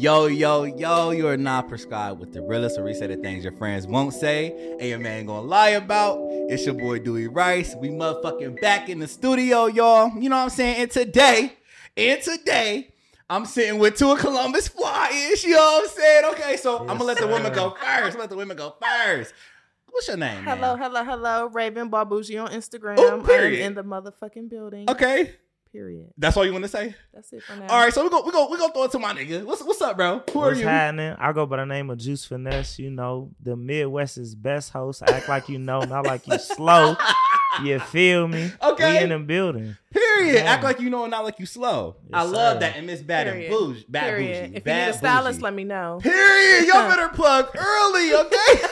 Yo, yo, yo, you are not prescribed with the realest or reset of things your friends won't say and your man gonna lie about. It's your boy Dewey Rice. We motherfucking back in the studio, y'all. You know what I'm saying? And today, and today, I'm sitting with two of Columbus flyers. You know what I'm saying? Okay, so I'm gonna let the women go first. Let the women go first. What's your name? man? Hello, hello, hello. Raven Barbucci on Instagram. Ooh, I'm period. in the motherfucking building. Okay, Period. that's all you want to say. That's it for now. All right, so we go, we go, we go throw it to my nigga. What's what's up, bro? Who are What's you? happening? I go by the name of Juice Finesse. You know, the Midwest's best host. Act like you know, not like you slow. You feel me? Okay. We in the building. Period. Yeah. Act like you know and not like you slow. Yes, I love sir. that. And Miss Bad and Period. Bougie. Bad Period. Bougie. If you need a stylist, bougie. let me know. Period. Y'all better plug early, okay?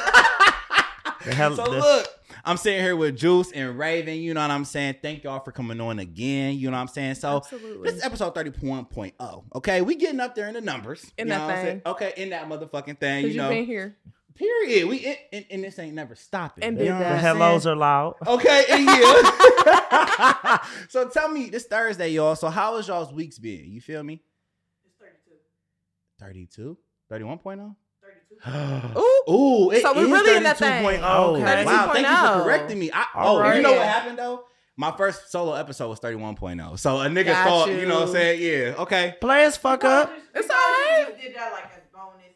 The hell, so the- look, I'm sitting here with Juice and Raven. You know what I'm saying? Thank y'all for coming on again. You know what I'm saying? So Absolutely. this is episode 31.0. Okay, we getting up there in the numbers. In you that know what I'm thing. Okay, in that motherfucking thing. Because You you've know. been here. Period. We and, and, and this ain't never stopping. And you know the hellos are loud. Okay, and yeah. so tell me this Thursday, y'all. So how has y'all's weeks been? You feel me? It's 32. 32? 31.0? Ooh. Ooh, it So we is really in that 32.0. thing. Oh. Okay. Wow, thank you for 32.0. correcting me. I, All oh, you know what happened though? My first solo episode was 31.0. So a nigga Got thought, you. you. know what I'm saying? Yeah, okay. Players fuck up. It's all right. Did that like as bonus.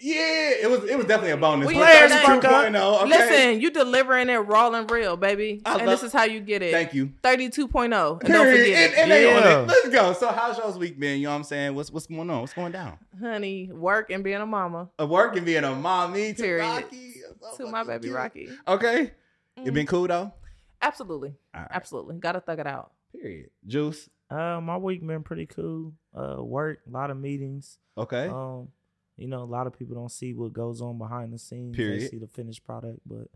Yeah, it was it was definitely a bonus. We But Players did fuck up. 32.0, okay. Listen, you delivering it raw and real, baby. I and love- this is how you get it. Thank you. 32.0. And don't Period. forget And, and Yeah. Let's go. So how's y'all's week been? You know what I'm saying? What's what's going on? What's going down? Honey, work and being a mama. A work and being a mommy to Period. Rocky. So to my baby cute. Rocky. Okay. Mm. You been cool though? Absolutely. All right. Absolutely. Gotta thug it out. Period. Juice. Uh, my week been pretty cool. Uh, work, a lot of meetings. Okay. Um, you know, a lot of people don't see what goes on behind the scenes. Period. They see the finished product, but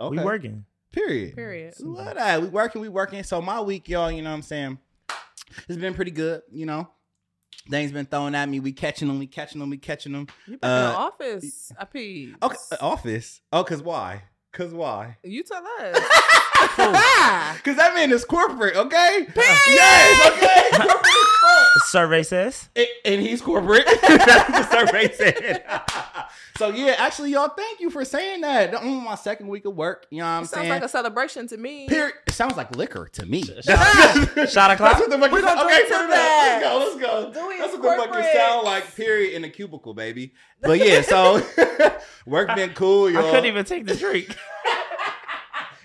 okay. we working. Period. Period. We love that. We working, we working. So my week, y'all, you know what I'm saying? It's been pretty good, you know. Things been thrown at me. We catching them, we catching them, we catching them. You back in Uh, the office. I peed. Okay, uh, office. Oh, cause why? Cause why? You tell us. Cause that man is corporate, okay? Yes, okay. Corporate as. Survey says. And, and he's corporate. That's what the survey said. so yeah, actually, y'all, thank you for saying that. I'm on my second week of work. You know what I'm Sounds saying? like a celebration to me. Period. It sounds like liquor to me. Shot- That's shot o'clock? what the fuck We're gonna sound- drink Okay, to put it that. up. Let's go. Let's go. Dewey That's is what the fuck it corporate. sound like. Period in a cubicle, baby. But yeah, so work been cool, y'all. I couldn't even take the drink.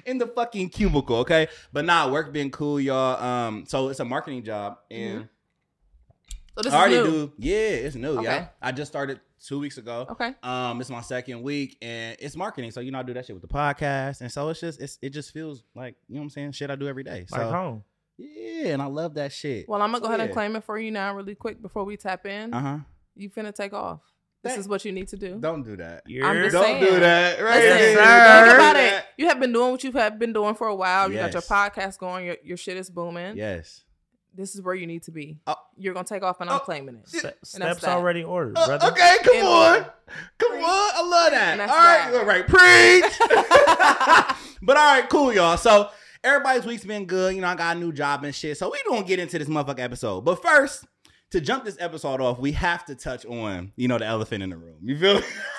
in the fucking cubicle, okay? But nah, work been cool, y'all. Um, so it's a marketing job, and So this I already is new. do. Yeah, it's new. Yeah, I just started two weeks ago. Okay. Um, it's my second week, and it's marketing. So you know, I do that shit with the podcast, and so it's just it's it just feels like you know what I'm saying. Shit, I do every day. So Like home. yeah, and I love that shit. Well, I'm gonna go ahead and claim it for you now, really quick, before we tap in. Uh huh. You finna take off. This is what you need to do. Don't do that. I'm just Don't saying. do that. Right? Listen, Yes, think about it. You have been doing what you have been doing for a while. You got your podcast going. Your, your shit is booming. Yes. This is where you need to be. Oh. You're gonna take off, and I'm Oh. claiming it. Ste- that's steps already ordered, Uh, brother. okay, come And- on. Come on. I love that. And All that's right, that. all right, preach. but all right, cool, y'all. So everybody's week's been good. You know, I got a new job and shit. So we gonna get into this motherfucking episode. But first, to jump this episode off, we have to touch on, you know, the elephant in the room. You feel me?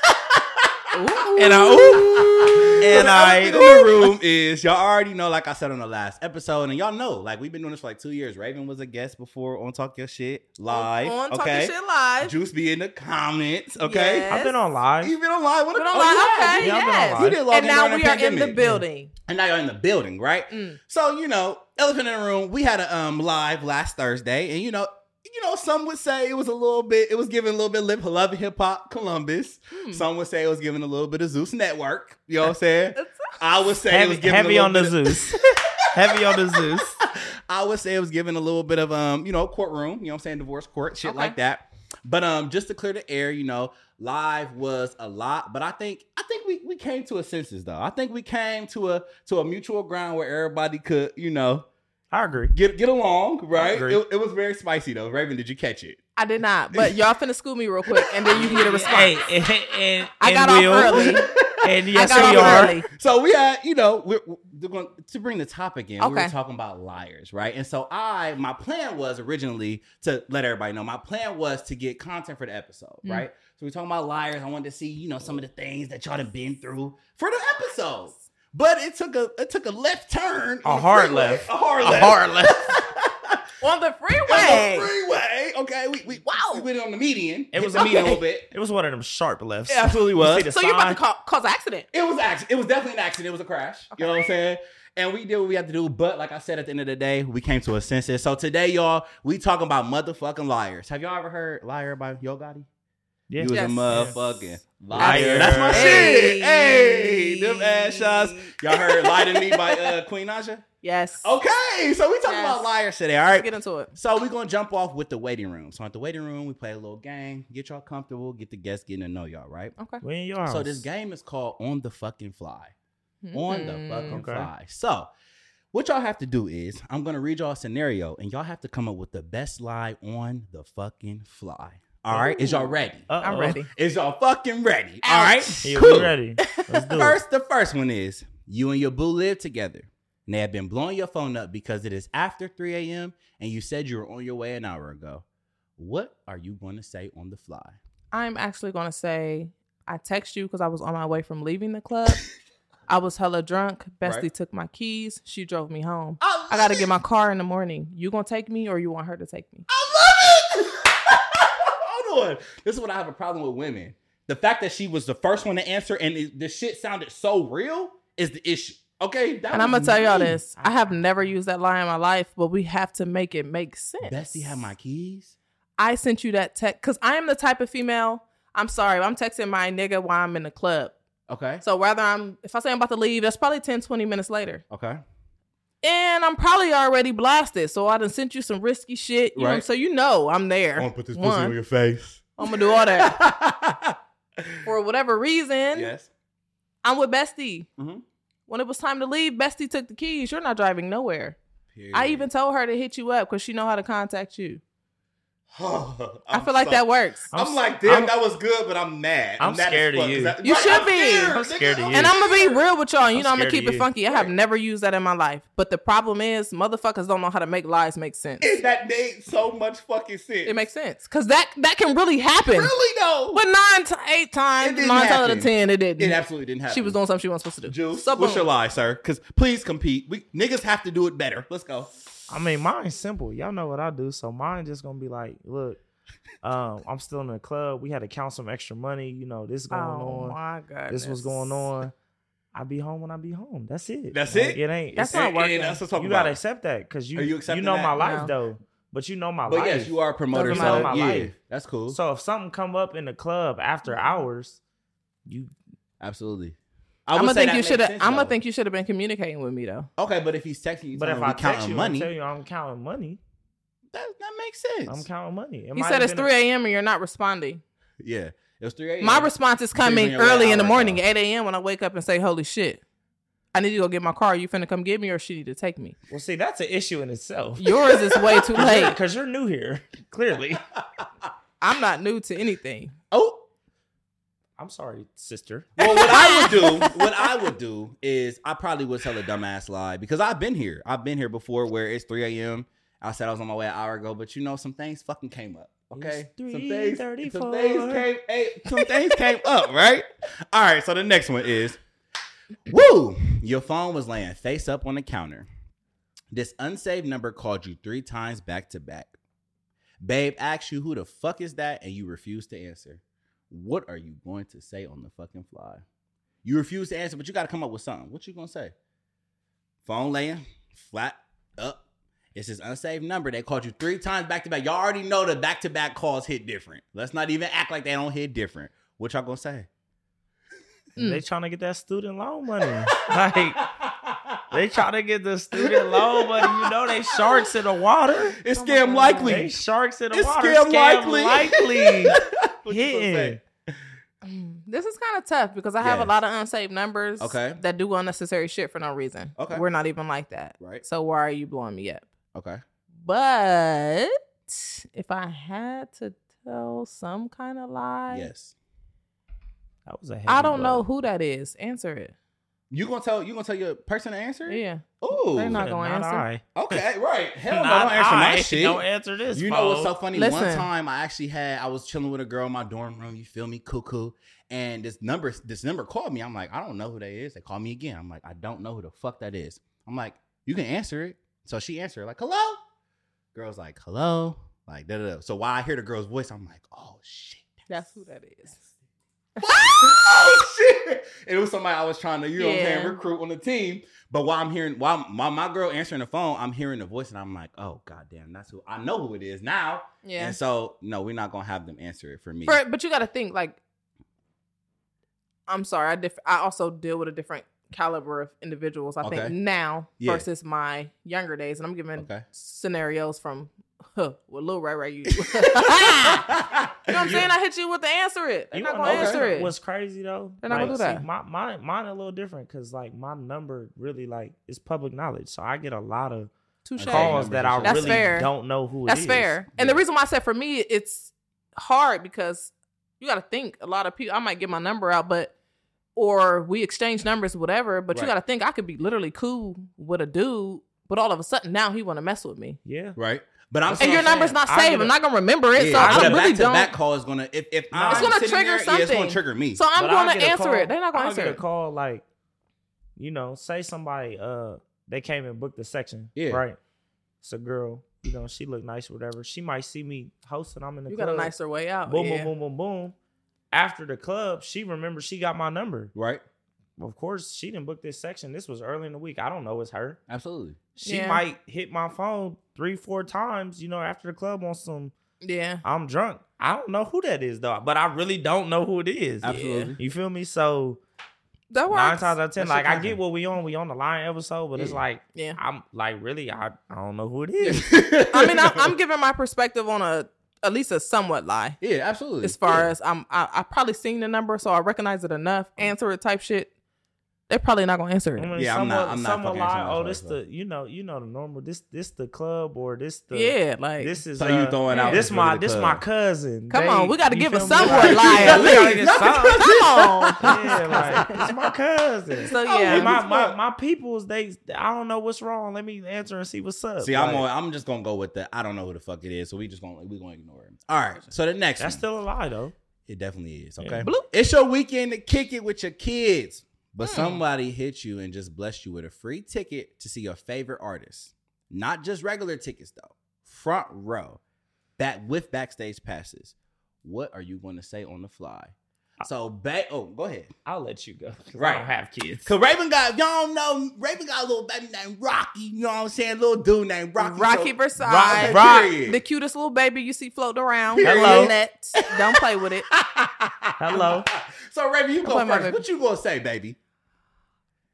Ooh. And I ooh. And I in the room is y'all already know, like I said on the last episode, and y'all know, like we've been doing this for like two years. Raven was a guest before on Talk Your Shit live. on okay, talking shit live. Juice be in the comments. Okay, Yes. I've been on live. you been on live. What Been a- on oh, live. you have. Okay, Yeah, I've been on yes. live. You did And now we the are in the building. and now you're in the building, right? Mm. So you know, elephant in the room. We had a um live last Thursday, and you know, you know, some would say it was a little bit. It was giving a little bit lip love and hip hop Columbus. Hmm. Some would say it was giving a little bit of Zeus Network. You know what I'm saying? I would say it was giving heavy a little on the of- Zeus. heavy on the Zeus. I would say it was giving a little bit of um, you know, courtroom, you know what I'm saying, divorce court, shit Okay. like that. But um just to clear the air, you know, live was a lot, but I think I think we we came to a census though. I think we came to a to a mutual ground where everybody could, you know, I agree. get get along, right? It, it was very spicy though. Raven, did you catch it? I did not, but y'all finna school me real quick, and then you can get a response. Hey, and, and, I and got off Will, early. And yes, I got we off are. early. So we had, you know, we're, we're going to bring the topic in. We were talking about liars, right? And so I, my plan was originally to let everybody know. My plan was to get content for the episode, Mm. right? So So we're talking about liars. I wanted to see, you know, some of the things that y'all have been through for the episode. But it took a it took a left turn. A hard freeway. left. A hard A left. hard left. On the freeway, On freeway. the freeway. Okay, we we wow. We went on the median. It was the a median a little bit. It was one of them sharp lefts. It absolutely was. see the So you're about to ca- cause an accident. It was accident. It was definitely an accident. It was a crash. You know what I'm saying? And we did what we had to do. But like I said, at the end of the day, we came to a senses. So today, y'all, we talking about motherfucking liars. Have y'all ever heard "Liar" by Yo Gotti? Yeah. You was Yes. a motherfucking Yes. liar. That's my Hey. shit. Hey, them ass shots. Y'all heard "Lie to Me" by uh, Queen Naija? Yes. Okay, so we talking Yes. about liars today. All right, Let's get into it. So we're gonna jump off with the waiting room. So at the waiting room, we play a little game, get y'all comfortable, get the guests getting to know y'all, right? Okay. We in your house. So this game is called On the Fucking Fly. On the fucking Okay. fly. So what y'all have to do is I'm gonna read y'all a scenario and y'all have to come up with the best lie on the fucking fly. All right, is y'all ready? Uh-oh. I'm ready. Is y'all fucking ready? All right, Yeah, cool. ready. Let's do First, the first one is you and your boo live together. And they have been blowing your phone up because it is after 3 a.m. and you said you were on your way an hour ago. What are you going to say on the fly? I'm actually gonna say I text you because I was on my way from leaving the club. I was hella drunk. Bestie Right. took my keys. She drove me home. Oh, I gotta get my car in the morning. You gonna take me or you want her to take me? I love it. On. This is what I have a problem with women. The fact that she was the first one to answer and it, the shit sounded so real is the issue. Okay, And I'm gonna tell y'all this. I have never used that lie in my life, but we have to make it make sense. Bessie had my keys. I sent you that text because I am the type of female. I'm sorry, I'm texting my nigga while I'm in the club. Okay. So whether I'm, if I say I'm about to leave, that's probably 10, 20 minutes later. Okay. And I'm probably already blasted. So I done sent you some risky shit. You know, Right. so you know I'm there. I'm gonna put this One, pussy on your face. I'm gonna do all that. For whatever reason, yes. I'm with Bestie. Mhm. When it was time to leave, Bestie took the keys. You're not driving nowhere. I even told her to hit you up because she know how to contact you. I feel like that works. I'm, I'm- like, damn, I'm- that was good, but I'm mad. I'm mad scared of you. that- You Right, should I'm be. scared, I'm scared of you. And I'm gonna be real with y'all. You I'm know, I'm gonna keep it funky. I have never used that in my life. But the problem is, motherfuckers don't know how to make lies make sense. And that made so much fucking sense. It makes sense because that that can really happen. really though. But nine to eight times, didn't nine out of ten, it didn't. It absolutely didn't happen. She was doing something she wasn't supposed to do. Juice, So what's boom. your lie, sir? Because please compete. We niggas have to do it better. Let's go. I mean, mine's simple. Y'all know what I do. So mine just gonna be like, look, um, I'm still in the club. We had to count some extra money. You know, this going Oh on. my god, This was going on. I be home when I be home. That's it. That's Like, it? It ain't. That's it's- not working. that's what You gotta about. accept that because you you you, know that? my life No. though. But you know my But life. yes, you are a promoter, so my yeah, life. that's cool. So if something come up in the club after hours, you absolutely. I I'm gonna think you should have. I'm gonna think you should have been communicating with me though. Okay, but if he's texting you, but if I we text counting you, money, I tell you I'm counting money. that that makes sense. I'm counting money. It He said it's 3 a.m. and you're not responding. yeah, it was three a.m. My response is coming on your way early in the morning, ago. 8 a.m. when I wake up and say, "Holy shit, I need to go get my car. You finna come get me, or she need to take me?" Well, see, that's an issue in itself. Yours is way too late. because you're new here. Clearly, I'm not new to anything. Oh, I'm sorry, sister. well, what I would do, what I would do is I probably would tell a dumbass lie because I've been here. I've been here before where it's 3 a.m. I said I was on my way an hour ago, but you know, some things fucking came up. Okay, some things, 3:34. some things came, hey, some things came up, right? All right, so the next one is, woo, your phone was laying face up on the counter. This unsaved number called you three times back to back. Babe asked you who the fuck is that, and you refuse to answer. What are you going to say on the fucking fly? You refuse to answer, but you got to come up with something. What you gonna say? Phone laying flat up. It's this unsaved number. They called you three times back to back. Y'all already know the back to back calls hit different. Let's not even act like they don't hit different. What y'all gonna say? Mm. They trying to get that student loan money. like they trying to get the student loan money. You know they sharks in the water. It's scam likely. They sharks in the It's water. scam likely. likely. What you gonna say? Hitting. This is kind of tough because I have Yes. a lot of unsaved numbers Okay. that do unnecessary shit for no reason. Okay. We're not even like that. Right. So why are you blowing me up? Okay. But if I had to tell some kind of lie, Yes. That was a I don't know who that is. Answer it. You gonna tell you gonna tell your person to answer? Yeah. Oh, They're not gonna answer. I. Okay, right. Hell no, don't answer my shit. Don't answer this. You know what's so funny? One time I actually had I was chilling with a girl in my dorm room. You feel me? Cuckoo. And this number this number called me. I'm like, I don't know who that is. They call me again. I'm like, I don't know who the fuck that is. I'm like, you can answer it. So she answered like, hello. Girl's like, hello. Like da da. da. So while I hear the girl's voice, I'm like, oh shit. That's who that is. oh shit! It was somebody I was trying to, you know what I'm saying, Yeah. recruit on the team. But while I'm hearing, while my, my girl answering the phone, I'm hearing the voice and I'm like, oh goddamn, that's who I know who it is now. Yeah. And so no, we're not gonna have them answer it for me. For, but you got to think like, I'm sorry, I diff- I also deal with a different caliber of individuals. I Okay. think now Yeah. versus my younger days, and I'm giving Okay. scenarios from huh, what Lil Ray Ray you. you know what I'm saying? I hit you with the answer it. They're You not gonna know answer it. What's crazy though? They're not gonna do that. see, my mine, mine a little different because like my number really like is public knowledge, so I get a lot of Touche. Okay. calls that I That's really fair. don't know who it That's is. fair. And the reason why I said for me, it's hard because you got to think a lot of people. I might get my number out, but or we exchange numbers, whatever. But you got to think I could be literally cool with a dude, but all of a sudden now he want to mess with me, Yeah. right. But I'm And saying your I'm number's saying. not I saved. get I'm not gonna remember it, yeah, so but I a really back don't. back call is gonna if if I'm It's gonna trigger there, yeah, it's gonna trigger me. So I'm But gonna answer call- it. They're not going to I'll answer get a it. call like, you know, say somebody uh they came and booked the section. Yeah. Right. It's a girl. You know, she look nice, whatever. She might see me hosting. I'm in the You club. got a nicer way out. boom, yeah. boom, boom, boom, boom. After the club, she remembers she got my number. Right. Of course, she didn't book this section. This was early in the week. I don't know it's her. Absolutely. She Yeah. might hit my phone three, four times, you know, after the club on some Yeah. I'm drunk. I don't know who that is though, but I really don't know who it is. Absolutely. You feel me? So That nine times out of ten, That like I get what we on, we on the line episode, but it's like Yeah. I'm like really, I, I don't know who it is. I mean, I'm, I'm giving my perspective on a at least a somewhat lie. yeah, absolutely. As far Yeah. as I'm, I, I probably seen the number, so I recognize it enough. Mm-hmm. Answer it type shit. They're probably not gonna answer I it. mean, Yeah, I'm someone, not- I'm not someone fucking lie, oh, this shit, the you know, you know the normal. This this the club or this the Yeah, like this is So you uh, throwing out this my this club. my cousin. Come They- on, we gotta give it feel somewhat Like, lie yeah, at least. come on. yeah, like it's my cousin. So Oh, yeah, And my, Fuck. my my peoples, they I don't know what's wrong. Let me answer and see what's up. See, I'm on, I'm just gonna go with the I don't know who the fuck it is, so we just gonna we gonna ignore him. All right. So the next That's one. still a lie though. It definitely is. Okay. Bloop. It's your weekend to kick it with your kids. But Hmm. somebody hit you and just blessed you with a free ticket to see your favorite artist. Not just regular tickets though. Front row. Back with backstage passes. What are you going to say on the fly? So ba- oh, go ahead. I'll let you go. Right. I don't have kids. Cause Raven got y'all don't know Raven got a little baby named Rocky. You know what I'm saying? Little dude named Rocky. Rocky So- Versailles, Rock- Rock. period. the cutest little baby you see floating around. Hello. net. Don't play with it. Hello. So Raven, you Don't go first. What you gonna say, baby?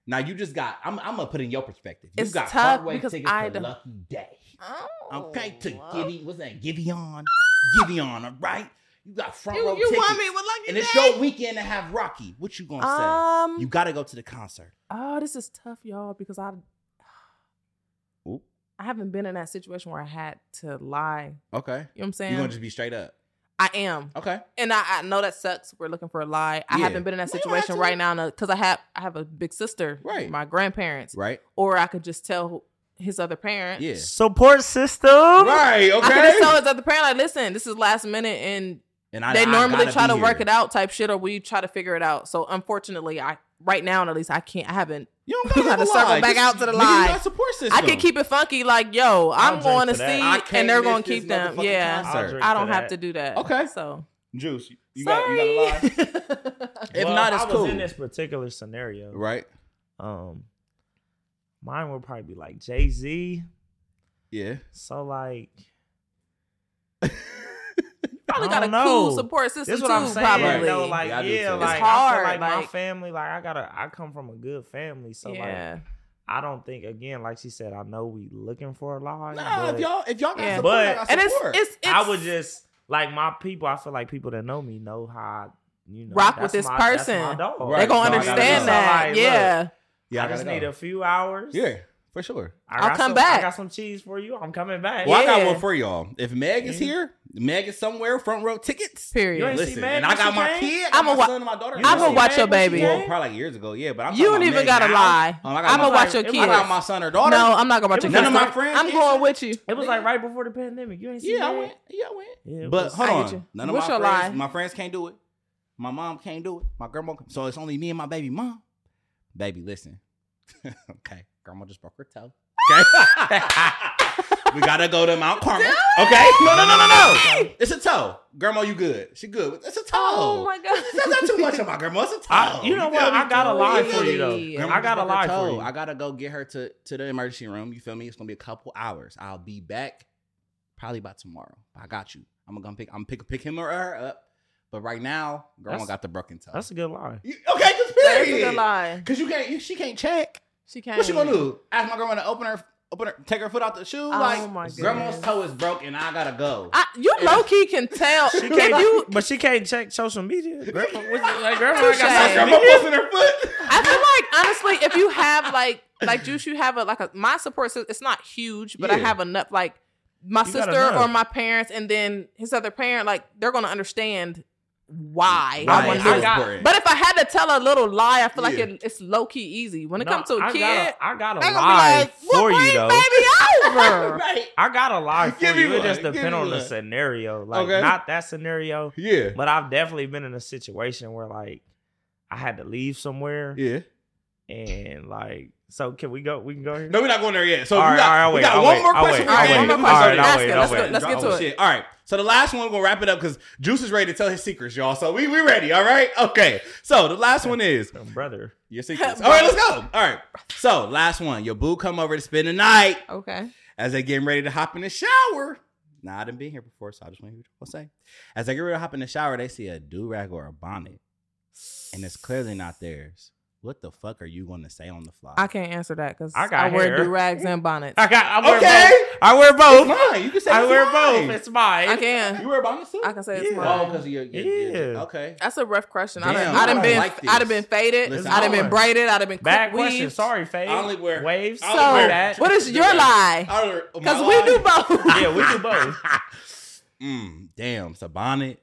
Now you just got. I'm. I'm gonna put in your perspective. You It's got tough because tickets I to don't- Lucky Day. Oh, Okay, to Givy. What's that? Giveon. Giveon. All right. You got front You, row you tickets. want me with lucky and it's your weekend to have Rocky. What you gonna say? Um. You got to go to the concert. oh, this is tough, y'all, because I. I haven't been in that situation where I had to lie. Okay. You know what I'm saying? You saying? gonna just be straight up. I am. Okay. And I, I know that sucks. We're looking for a lie. I Yeah. haven't been in that No, you don't have situation right now because I have I have a big sister, Right. My grandparents, Right. or I could just tell his other parent. Yeah. Support system. Right. I could Okay. just tell his other parent, like, listen, this is last minute, and and I, they I normally gotta try to work it out, type shit, or we try to figure it out. So unfortunately, I right now at least I can't. I haven't. You don't We gotta, gotta have circle back Just- out to the nigga, lie. You got support system. I can keep it funky, like yo, I'm drink going to see, and they're going to keep them. Yeah, concert. I'll drink I for don't have to do that. Okay. so Juice. You sorry. got. You got a lie. If Well, not, I it's was cool. in this particular scenario. Right. Um, mine would probably be like Jay Z. Yeah. So like, probably got a don't cool support system this is too. I'm saying. probably. Though, like, Yeah, I do yeah, too. like It's hard, like, my family, like I gotta, I come from a good family, so like, yeah. I don't think again, like she said, I know we looking for a lie. Nah, but if y'all if y'all got Yeah. support, But- y'all got and it's, support. it's it's I would just like my people. I feel like people that know me know how I, you know Rock with this my- person. Right. they're gonna So understand that. So, like, look, yeah. yeah, I just need a few hours. Yeah. for sure. I I'll come some- back. I got some cheese for you. I'm coming back. Well, I got one for y'all. If Meg is here, Meg is somewhere, front row tickets. You Period. ain't see Listen, Meg and I got my came? kid, I got I'ma my wa- son and my daughter. I'm gonna watch Meg your baby. Well, probably like years ago, yeah. But I'm You talking don't even Meg gotta now. lie. Um, I got I'm gonna watch your it I got my son or daughter. No, I'm not gonna watch your kid. None of my friends I'm going shit. with you. It was like right before the pandemic. You ain't see Yeah, I went. Yeah, I went. Yeah, But was- hold on, none of What's my friends, my friends can't do it. My mom can't do it. My grandma, so it's only me and my baby mom. Baby, listen. okay, grandma just broke her toe. Okay, we gotta go to Mount Carmel. Okay, no, no, no, no, no. It's a toe. Grandma, you good? She good. It's a toe. Oh my god. That's not too much of my grandma. It's a toe. I- you know what? I got a lie for you though. Grandma I got a just broke her lie for toe. you. I gotta go get her to to the emergency room. You feel me? It's gonna be a couple hours. I'll be back probably by tomorrow. I got you. I'm gonna pick. I'm pick pick him or her up. But right now, grandma That's- got the broken toe. That's a good lie. You- okay, cause That's a good lie. Cause you can't. You, she can't check. She can't. What she gonna do? Ask my grandma to open her, open her, take her foot out the shoe. Oh like my grandma's goodness. toe is broken. I gotta go. I, you low key can tell. She can't, you, but she can't check social media. Grandma, what's it- like, grandma Touche. got Like, grandma media. busting her foot. I feel like honestly, if you have like like juice, you have a like a my support system. It's not huge, but I have enough. Like my You sister or my parents, and then his other parent. Like they're gonna understand why Why I want it's to do got- But if I had to tell a little lie, I feel like it, it's low key easy. When it No, comes to a I kid, got a, I got a they're gonna lie like, "Well, for you though. baby over." right. I got a lie for Give me you. It one. just Give depends me on the one. scenario. Like Okay. not that scenario, Yeah. but I've definitely been in a situation where like I had to leave somewhere Yeah. and like so can we go we can go here? No, we're not going there yet. So All we right, got, all right, I'll we got I'll one wait, more I'll question. wait, for I'll Andy. wait. We All can right, go I'll there. wait, Let's go- wait. let's get oh, to it. shit. All right. So the last one we're gonna wrap it up because Juice is ready to tell his secrets, y'all. So we we ready. All right. Okay. So the last one is brother. your secrets. All right, let's go. All right. So last one. Your boo come over to spend the night Okay. as they getting ready to hop in the shower. Now I didn't been here before, so I just want to hear what you'll say. As they get ready to hop in the shower, they see a do rag or a bonnet, and it's clearly not theirs. What the fuck are you going to say on the fly? I can't answer that because I I, wear hair. do rags and bonnets. I got I wear Okay. both. I wear It's both. mine. You can say I it's wear mine. both. It's mine. I can. You wear bonnets too? I can say it's Yeah. Oh, mine. because of your, your, your- Yeah. okay. That's a rough question. I Damn, done, I I done don't been, like I done this. been faded. Listen, I done I been don't- braided. I done been Bad question. weaved. Sorry, Fade. I only wear- waves. I So, wear that. what is your lie? I don't- my Because we do both. Yeah, we do both. mm, damn, it's a bonnet.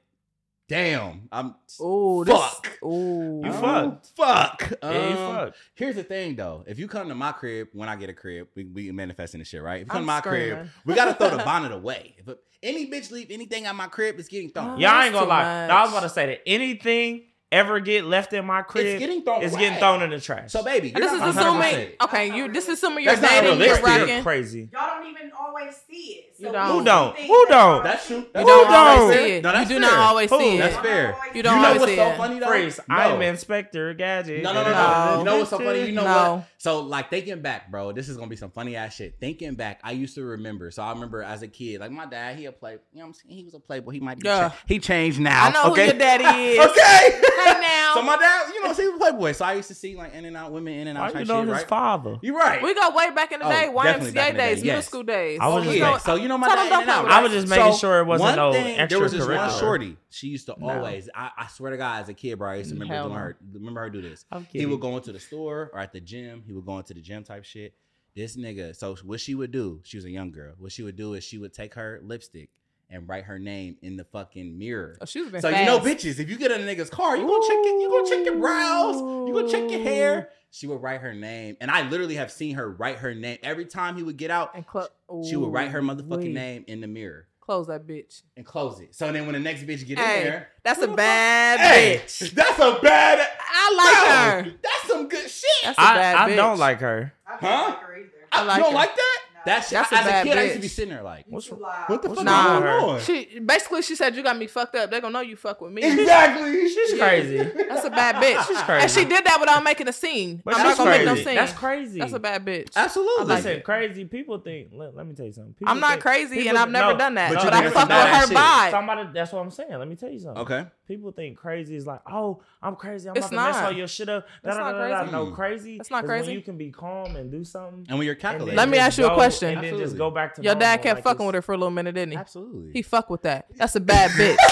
Damn, I'm Ooh, this. Fuck. Ooh, You fucked. fuck. Yeah, you Um, fuck. Here's the thing, though. If you come to my crib when I get a crib, we we manifesting this shit, right? If you come I'm to my crib, we gotta throw the bonnet away. If any bitch leave anything at my crib, it's getting thrown. Oh, Yeah, I ain't gonna lie. much. I was about to say that anything ever get left in my crib, It's getting thrown it's away. getting thrown in the trash. So, baby, you're this is not assuming. Okay, you. This is some of your That's dating. You're. You're rocking. crazy. Y'all don't even always see it. You don't. Who don't? think Who don't? y'all That's see true. That's You don't Who always don't? see it. No, that's you do fair. not always Who? see it. That's fair. You don't you know always what's see so it. funny though? Freeze. No. I'm Inspector Gadget. No, no, no, no. No. You know what's so funny? You know No. what? So, like, thinking back, bro, this is gonna be some funny ass shit. Thinking back, I used to remember. So, I remember as a kid, like my dad, he a play. You know, what I'm saying? He was a playboy. He might. Be Yeah. cha- he changed now. I know okay? who your daddy is. okay. Hey now. so my dad, you know, he was a playboy. So I used to see like in and out women, in and out Why you know his father? You're right. We go way back in the Oh, day. definitely back YMCA in the day, days, middle yes. school days. I was just so you know my Tell dad in and out. right? I was just making sure it wasn't one no thing, There was this one shorty. She used to No. always. I, I swear to God, as a kid, bro, I used to remember Hell doing her. Remember her do this. He would go into the store or at the gym. He would go into the gym type shit. This nigga. So what she would do? She was a young girl. What she would do is she would take her lipstick and write her name in the fucking mirror. Oh, she's been So fast. you know, bitches, if you get in a nigga's car, you gonna check it. You gonna check your brows. You gonna check your hair. She would write her name, and I literally have seen her write her name every time he would get out. And clo- She would write her motherfucking wee. name in the mirror Close that bitch. and close it. So then when the next bitch get Hey, in there, that's a the fuck- bad Hey, bitch. That's a bad. I like Bro, her. That's some good shit. That's a I, bad I bitch. don't like her. I don't Huh? like her either. I like you don't her. like that? No. That's, That's a as bad a kid. I used to bitch. be sitting there like, You What's- what the fuck wrong is going her? on? She basically she said you got me fucked up. They gonna know you fuck with me. Exactly. She's crazy. That's a bad bitch. She's crazy. And she did that without making a scene. But I'm she's not gonna make no scene. That's crazy. That's a bad bitch. Absolutely. I like Listen, crazy people think. Let, let me tell you something. People I'm not think- crazy people- and I've never no, done that. But But, you I never fuck with that her shit. vibe. Somebody. That's what I'm saying. Let me tell you something. Okay. People think crazy is like, oh, I'm crazy. I'm It's about to mess not. all your shit up. That's Da, da, not crazy. No, crazy. That's not is when crazy. you can be calm and do something. And when you're calculating, Let me ask you a go- question. And then just go back to Your dad kept like fucking it's- with her for a little minute, didn't he? absolutely. He fuck with that. That's a bad bitch.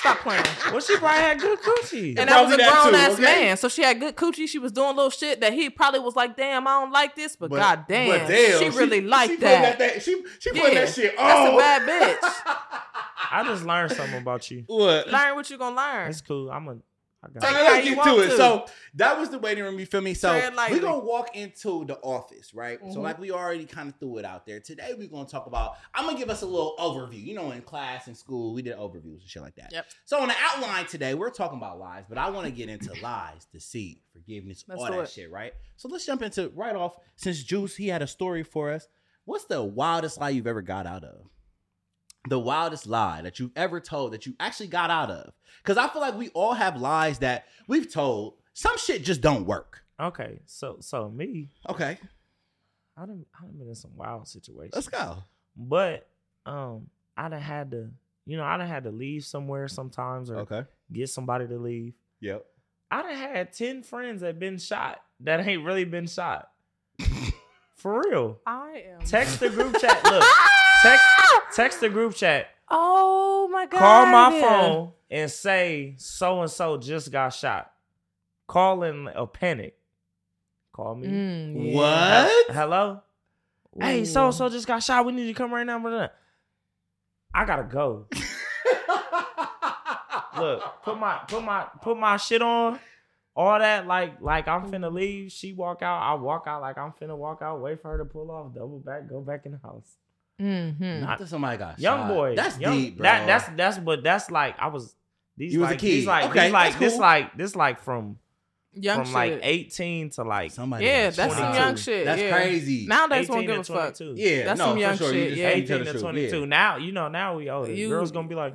Stop playing. Well, she probably had good coochie. And that was a grown too, ass okay? man. So she had good coochie. She was doing little shit that he probably was like, damn, I don't like this, but, god damn, she really liked she that. that. She she Yeah, putting that shit. That's Oh, a bad bitch. I just learned something about you. what? Learn what you gonna learn. It's cool. I'm a. I got So let's you get to it. to. So that was the waiting room. You feel me? So we're gonna walk into the office, right? So Mhm. like we already kind of threw it out there. Today we're gonna talk about. I'm gonna give us a little overview. You know, in class and school, we did overviews and shit like that. Yep. So on the outline today, we're talking about lies, but I want to get into lies, deceit, forgiveness, Let's all that it. shit, right? So let's jump into right off. Since Juice, he had a story for us. What's the wildest lie you've ever got out of? The wildest lie that you've ever told that you actually got out of? Because I feel like we all have lies that we've told. Some shit just don't work. Okay, so so me, Okay, I done I done been in some wild situations. let's go. But um, I done had to, you know, I done had to leave somewhere sometimes or Okay. get somebody to leave. Yep. I done had ten friends that been shot that ain't really been shot. For real. I am. Text the group chat. Look, text text the group chat. Oh my god. Call my phone and say so and so just got shot. Call in a panic. Call me. Mm, yeah. What? Hello. Hey, so and so just got shot. We need you to come right now. blah, blah, blah. I gotta go. Look, put my put my put my shit on. All that like like I'm finna leave. She walk out. I walk out like I'm finna walk out. Wait for her to pull off. Double back. Go back in the house. Mhm. Not that somebody got Young shot. boy. That's young, deep, bro. That that's that's what that's like. I was. These You was a like, These like Okay, these like that's this like this like from Young from like 18 to like somebody. Yeah, that's some young shit. That's yeah. crazy. Nowadays 18 won't give a fuck. 22. yeah, That's no, some young sure. Shit, yeah. have to tell 18 to 22. Yeah. Now you know now we older. You- Girls gonna be like,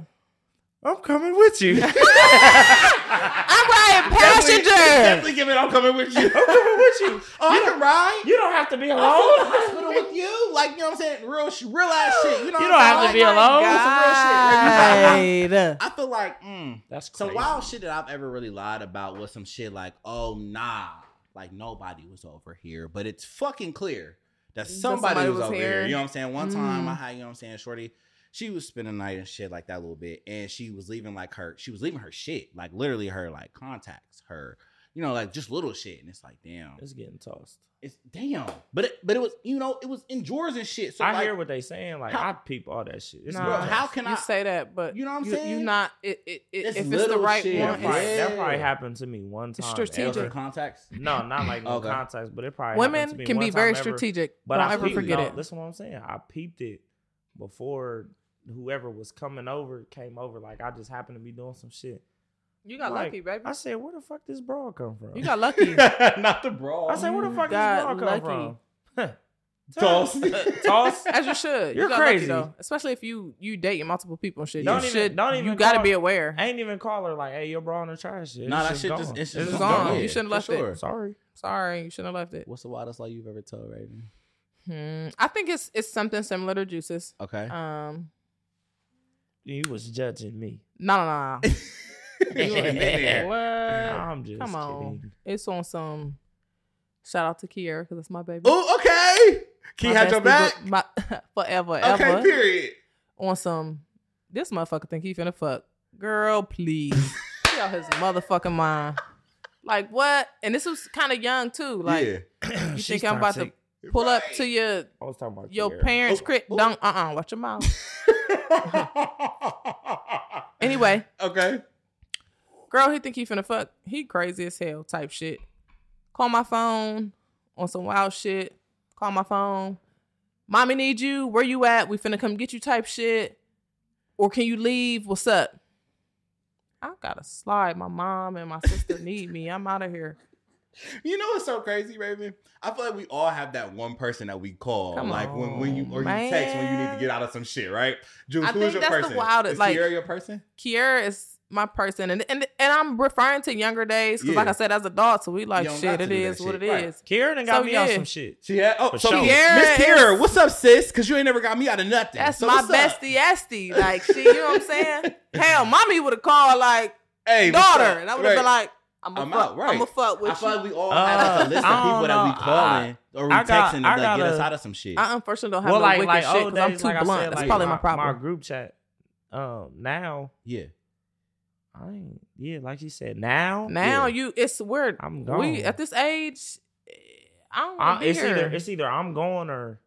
I'm coming with you. I'm riding passenger. Definitely give it. I'm coming with you. I'm coming with you. Oh, I can ride. You don't have to be I'll alone. the hospital with you. Like, you know what I'm saying? Real, real ass shit. You know You don't I'm have to saying? be Like, alone. Some real shit. Right? Right. I feel like, mm, That's some crazy. wild shit that I've ever really lied about was some shit like, oh, nah. Like, nobody was over here. But it's fucking clear that somebody, somebody was, was over here. here. You know what I'm saying? One time Mm. I had, you know what I'm saying, Shorty, she was spending the night and shit like that a little bit. And she was leaving like her, she was leaving her shit. Like, literally her, like, contacts, her, you know, like just little shit. And it's like, damn. It's getting tossed. It's damn, but it, but it was you know it was in drawers and shit. So I like, hear what they saying. Like how- I peep all that shit. It's Nah, bro, how can you I say that, but You know what I'm you, saying? You're not it, it, it, It's if it's the little right shit, one. that, probably, it's- that probably happened to me one time. strategic. ever. contacts? No, not like no Okay. contacts, but it probably happened to Women me can one be time very ever. strategic. But Don't I ever peeped, forget no, it. Listen, what I'm saying. I peeped it before whoever was coming over came over. Like I just happened to be doing some shit. You got Like, lucky, baby. I said, where the fuck this bra come from? You got lucky. Not the bra. I said, where the You fuck this got bra come lucky. from? Toss. Toss. As you should. You're you got crazy. Lucky, though. Especially if you you dating multiple people and shit. Don't you even- should. don't even you got to call- be aware. I ain't even call her like, hey, your bra in the trash. It's Nah, that just shit gone. just it's It's just gone. gone. You shouldn't for left it. Sorry. Sorry, you shouldn't have left it. What's the wildest lie you've ever told, Raven? Hmm. I think it's it's something similar to Juice's. Okay. Um. You was judging me. No, no, no. You ain't there. What? I'm just Come on. kidding. It's on some. Shout out to Kiera because it's my baby. Oh, okay. Can you My have your back? My, forever, Okay, ever. period. on some. This motherfucker think he finna fuck. Girl, please. Get out his motherfucking mind. Like what? And this was kind of young too. Like yeah. you She's think I'm about to toxic. pull up to your I was talking about your Kiera. parents' Oh, crib? oh. Don't uh uh watch your mouth. Anyway, Okay. girl, he think he finna fuck. He crazy as hell type shit. Call my phone on some wild shit. Call my phone. Mommy need you. Where you at? We finna come get you type shit. Or can you leave? What's up? I gotta slide. My mom and my sister need me. I'm out of here. You know what's so crazy, Raven? I feel like we all have that one person that we call, Come like when when you or you on, text when you need to get out of some shit, right? Jules, I who's think your that's the person? wildest, Is like- Kiera your person? Kiera is my person, and and and I'm referring to younger days because, like I said, as adults, so we like You don't shit. got to It do that is what shit. it Right. is. Kiera done got So, me out yeah. some shit. She had oh For so sure. Miss Kiera Kiera, is- what's up, sis? Because you ain't never got me out of nothing. That's So my bestie, esty. Like she, you know what I'm saying? Hell, mommy would have called like Hey, daughter, and I would have been like, I'm I'm a fuck, out, right. I'm a fuck with I feel like we all Uh, have a list of people don't that we know. calling or we I got- texting to I like, get us out of some shit. I unfortunately don't have well, no like wicked like shit because I'm too like blunt. said, That's like probably my, my problem. My group chat. Um, now yeah. I ain't. Yeah, like you said. Now, Now Yeah. you, it's weird. I'm We gone. at this age, I don't I, want to be it's here. either it's either I'm going or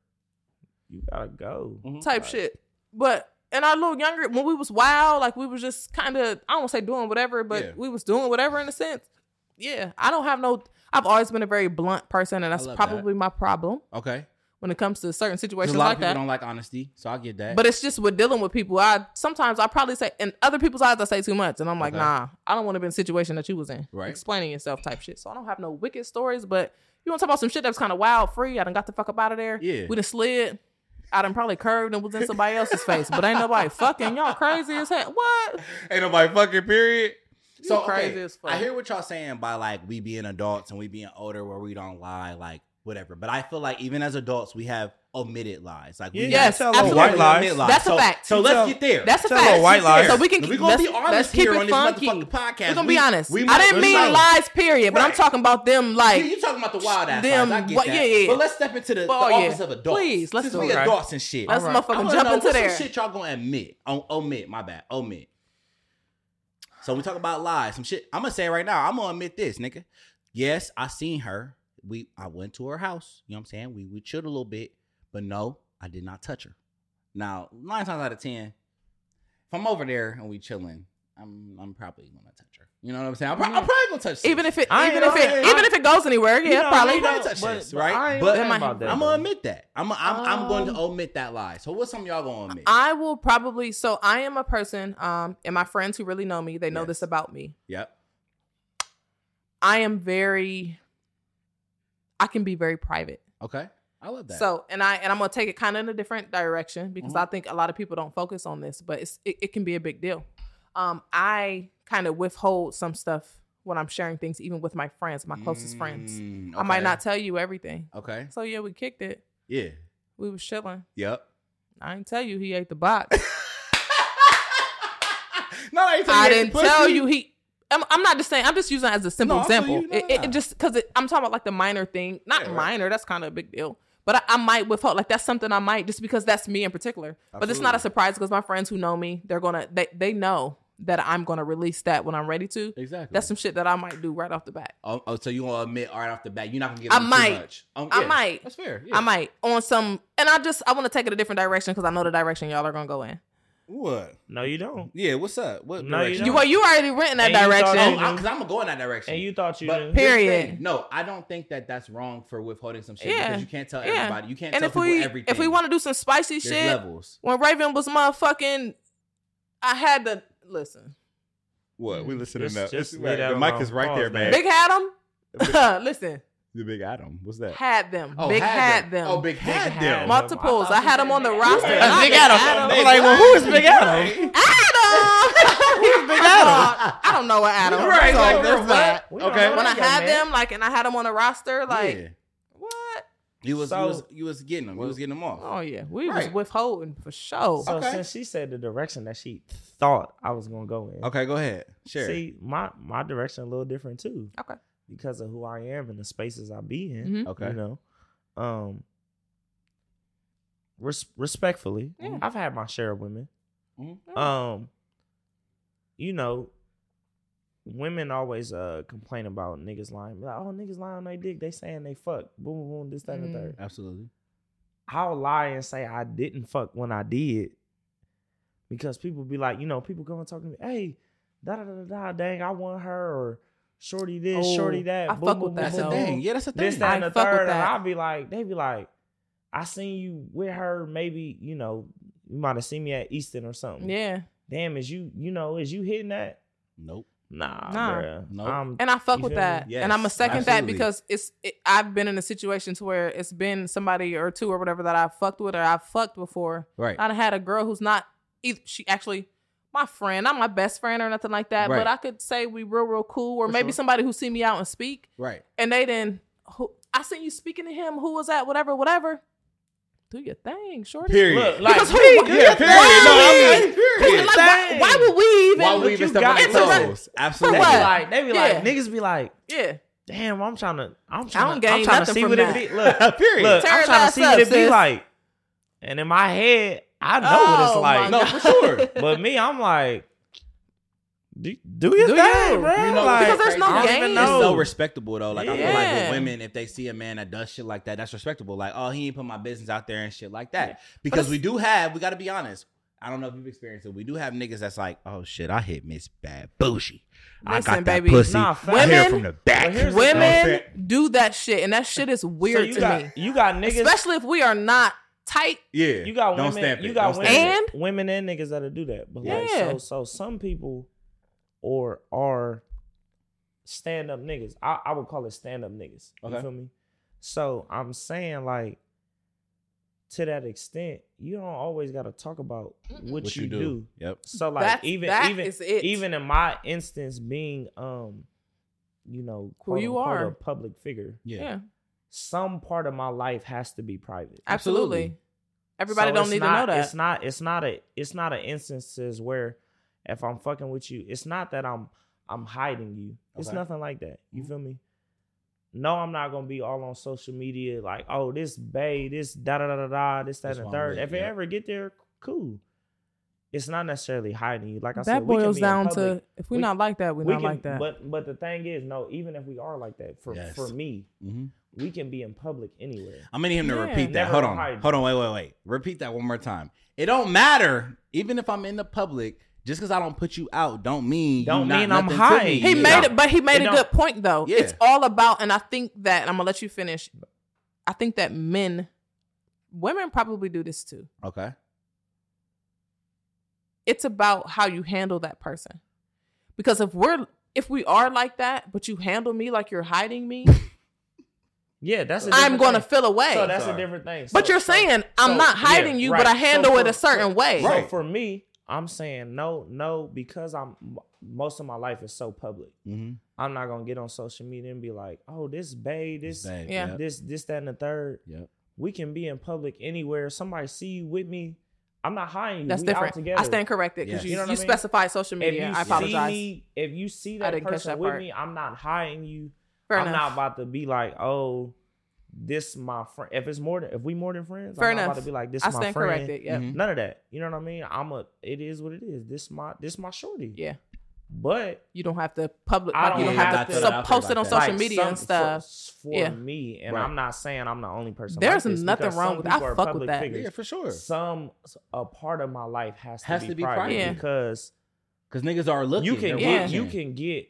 you gotta go. Mhm. type Right. shit. But in our little younger, when we was wild, like we was just kind of, I don't want to say doing whatever, but Yeah. we was doing whatever in a sense. Yeah, I don't have no. I've always been a very blunt person, and that's love probably my problem Okay. when it comes to certain situations a lot like of people that. don't like honesty, so I get that. But it's just with dealing with people. I sometimes I probably say in other people's eyes I say too much, and I'm like, Okay. nah, I don't want to be in a situation that you was in, Right. Explaining yourself type shit. So I don't have no wicked stories, but you want to talk about some shit that's kind of wild, free. I done got the fuck up out of there. Yeah. we done slid. I done probably curved and was in somebody else's face, but ain't nobody fucking y'all crazy as hell. What? Ain't nobody fucking period. You So crazy okay, as fuck. I hear what y'all saying by like we being adults and we being older where we don't lie, like whatever. But I feel like even as adults, we have omitted lies. Like we Yeah, Yes, tell little absolutely. white lies. lies. That's a fact. So You let's get there. That's a Tell fact. white lies. So we can we gonna be honest let's keep here it on this funky. motherfucking podcast. We're gonna We- be honest. we I didn't mean might- lies, period. But I'm talking about them like you, you talking about the wild ass them- lies. I get what- that. yeah, yeah. But let's step into the, Well, the oh, yeah. office of adults. Please, let's Since do we it. adults and shit. let's All right. Motherfucking jump know into what's there. Some shit y'all gonna admit. O- omit. My bad. Omit. So we talk about lies. Some shit. I'm gonna say right now. I'm gonna admit this, nigga. Yes, I seen her. We I went to her house. You know what I'm saying? We we chilled a little bit, but no, I did not touch her. Now, nine times out of ten, if I'm over there and we chilling, I'm I'm probably gonna touch her. You know what I'm saying? I'm, pro- I'm probably gonna touch. sis. Even if it, I even if it, even if it goes anywhere, yeah, You know, probably. you know, touch but- this, right? i'm I- about that. I'm gonna admit that. I'm I'm, I'm going to Um, omit that lie. So what's something y'all gonna omit? I will probably. So I am a person, um, and my friends who really know me, they know Yes. this about me. yep. I am very. I can be very private. Okay. I love that. So, and I and I'm gonna take it kind of in a different direction because Mhm. I think a lot of people don't focus on this, but it's it, it can be a big deal. Um, I kind of withhold some stuff when I'm sharing things, even with my friends, my closest friends. Mm, I might not tell you everything. Okay. So yeah, we kicked it. Yeah. We was chilling. Yep. I didn't tell you he ate the box. no, I, ain't I you ate didn't tell you he. I'm, I'm not just saying. I'm just using it as a simple No, example. you. No, It, it, it just because I'm talking about like the minor thing, not Yeah, right. minor. That's kind of a big deal. But I, I might withhold like that's something I might just because that's me in particular. But it's not a surprise because my friends who know me, they're gonna they they know that I'm gonna release that when I'm ready to. Exactly. That's some shit that I might do right off the bat. Oh, oh, so you want to admit right off the bat you're not gonna give I might. too much. Um, I might. That's fair. I might on some, and I just I want to take it a different direction because I know the direction y'all are gonna go in. What? No, you don't. Yeah. What's up? What? No, you direction? You well, you already went in that And you thought- direction. Oh, because I'm gonna go in that direction. And you thought you But didn't. here's the Period. thing. No, I don't think that that's wrong for withholding some shit Yeah. because you can't tell Yeah. everybody. You can't and tell if people we everything. if we want to do some spicy There's shit, levels. when Raven was motherfucking, I had to listen. What? We listening Just- up. just It's- leave that the mic is right there, man. Big had them. listen, the big Adam. What's that? had them. Oh, Big had them. Oh, big had had them. them. Multiples. I I, had them on the roster. Big Big Adam. I'm like, well, who is Big Adam? Adam. Who's Big Adam. I don't know what Adam. Right, So like, there's what? that. Okay. When I had man. them, like, and I had them on the roster, like, yeah. what? You was, So- you was you was getting them. You was getting them off. Oh yeah, we Right. was withholding for sure. So Okay. since she said the direction that she thought I was gonna go in, Okay, go ahead. Sure. see my my direction a little different too Okay. Because of who I am and the spaces I be in. Mhm. okay. You know, um, res- respectfully, Yeah. I've had my share of women. Mhm. Um, you know, women always uh complain about niggas lying. Like, oh, niggas lying on their dick. They saying they fuck. Boom, boom, boom. This, that, and Mm. the third. Absolutely. I'll lie and say I didn't fuck when I did. Because people be like, you know, people go and talk to me, hey, da da da da da, dang, I want her or shorty this, Oh, shorty that. I boom, fuck boom, with that, That's boom, a thing. Yeah, that's a thing. This, that, and I the fuck with third. And that. I'll be like, they be like, I seen you with her, maybe, you know, you might have seen me at Easton or something. Yeah, Damn, is you, you know, is you hitting that? Nope. Nah, Nah. bruh. Nope. And I fuck with that, Yes, and I'm a second that because it's it, I've been in a situation to where it's been somebody or two or whatever that I've fucked with or I've fucked before. Right. I done had a girl who's not either she actually my friend, not my best friend or nothing like that, Right. but I could say we real real cool or For maybe sure. somebody who see me out and speak Right. and they didn't. Who, I seen you speaking to him. Who was that? Whatever, whatever. Do your thing, shorty. Period. Look, like, Because who- me, Yeah, do yeah, period. thing. No, I Like, mean, period. Like, why, why would we even? Why would we even you step got on their it. toes? They Absolutely. be what? like, they be Yeah. like, niggas be like, Yeah. damn, I'm trying to, I'm don't trying to, gain I'm trying to see what that. it be. Look, Period. look, Tear I'm trying to see up, what it be like. And in my head, I know what Oh, it's like. no, for sure. But me, I'm like, Do, do your Do thing, you? bro. You know, like, Because there's no I don't game. even It's so respectable though. Like I feel like with women, if they see a man that does shit like that, that's respectable. Like, oh, he ain't put my business out there and shit like that. Because we do have, we got to be honest. I don't know if you've experienced it. We do have niggas that's like, oh shit, I hit Miss Bad Bougie. I Listen, got that baby. pussy. Nah, I facts. hit her Women- from the back. But here's the You know what I'm Women do that shit, and that shit is weird you to got me. you got niggas. Especially if we are not tight. yeah, you got Don't women. stamp You got women, And- women and niggas that'll do that. But like, Yeah. so so some people, or are stand up niggas. I, I would call it stand up niggas. You Okay. feel me? So I'm saying like, to that extent, you don't always got to talk about what, What you, do. Yep. So like That's- even that even is it. even in my instance being um, you know, Who quote you unquote, are. a public figure, Yeah. Yeah, some part of my life has to be private. absolutely. Absolutely. Everybody So don't need not- to know that. It's not. It's not a. It's not an instances where, if I'm fucking with you, it's not that I'm I'm hiding you. It's Okay. nothing like that. You Mhm. feel me? No, I'm not gonna be all on social media like, oh, this bay, this da da da da da, this that That's and what the I'm third. with, If it ever get there, cool. It's not necessarily hiding you. Like I that said, we can boils be down public. to if we're We- not like that, we're we not can, like that. But but the thing is, no, even if we are like that, for Yes. for me, hmm we can be in public anywhere. I'm gonna need him to Yeah. repeat that. Never Hold on. hide. Hold on. Wait, wait, wait. Repeat that one more time. It don't matter. Even if I'm in the public, just because I don't put you out, don't mean Don't not mean I'm hiding. me. he Yeah. made it, but he made It a good point though. Yeah. It's all about, and I think that I'm gonna let you finish. I think that men, women probably do this too. Okay. It's about how you handle that person. Because if we're if we are like that, but you handle me like you're hiding me, Yeah, that's. A I'm going to thing. feel away. So that's Sorry. a different thing. but you're so- saying I'm so- not hiding yeah, you, right. but I So handle it a certain way. So Right. for me, I'm saying no, no, because I'm most of my life is so public. Mm-hmm. I'm not gonna get on social media and be like, oh, this babe, this, Yeah. Yep. this, this, that, and the third. Yep. We can be in public anywhere. Somebody see you with me. I'm not hiding you. That's we Out different. together. I stand corrected because Yes. you, You know what you I mean? specified social If media. you I apologize. see me, if you see that didn't person that with part. me, I'm not hiding you. Fair I'm enough. not about to be like, oh, this my friend. If it's more than if we more than friends, Fair I'm not enough. about to be like this. I my stand friend. corrected. Yeah. Mhm. None of that. You know what I mean? I'm a. It is what it is. This my this my shorty. Yeah. But You don't have to public. I Like, you don't don't have have to, to- so I post it on that. social like, media some- and stuff. for, for Yeah. me, and Right. I'm not saying I'm the only person. There's like this nothing wrong with- I people fuck with that. figures. Yeah, for sure. Some a part of my life has to Has be, to be private, private. Yeah. because Because niggas are looking. you can Yeah. get you can get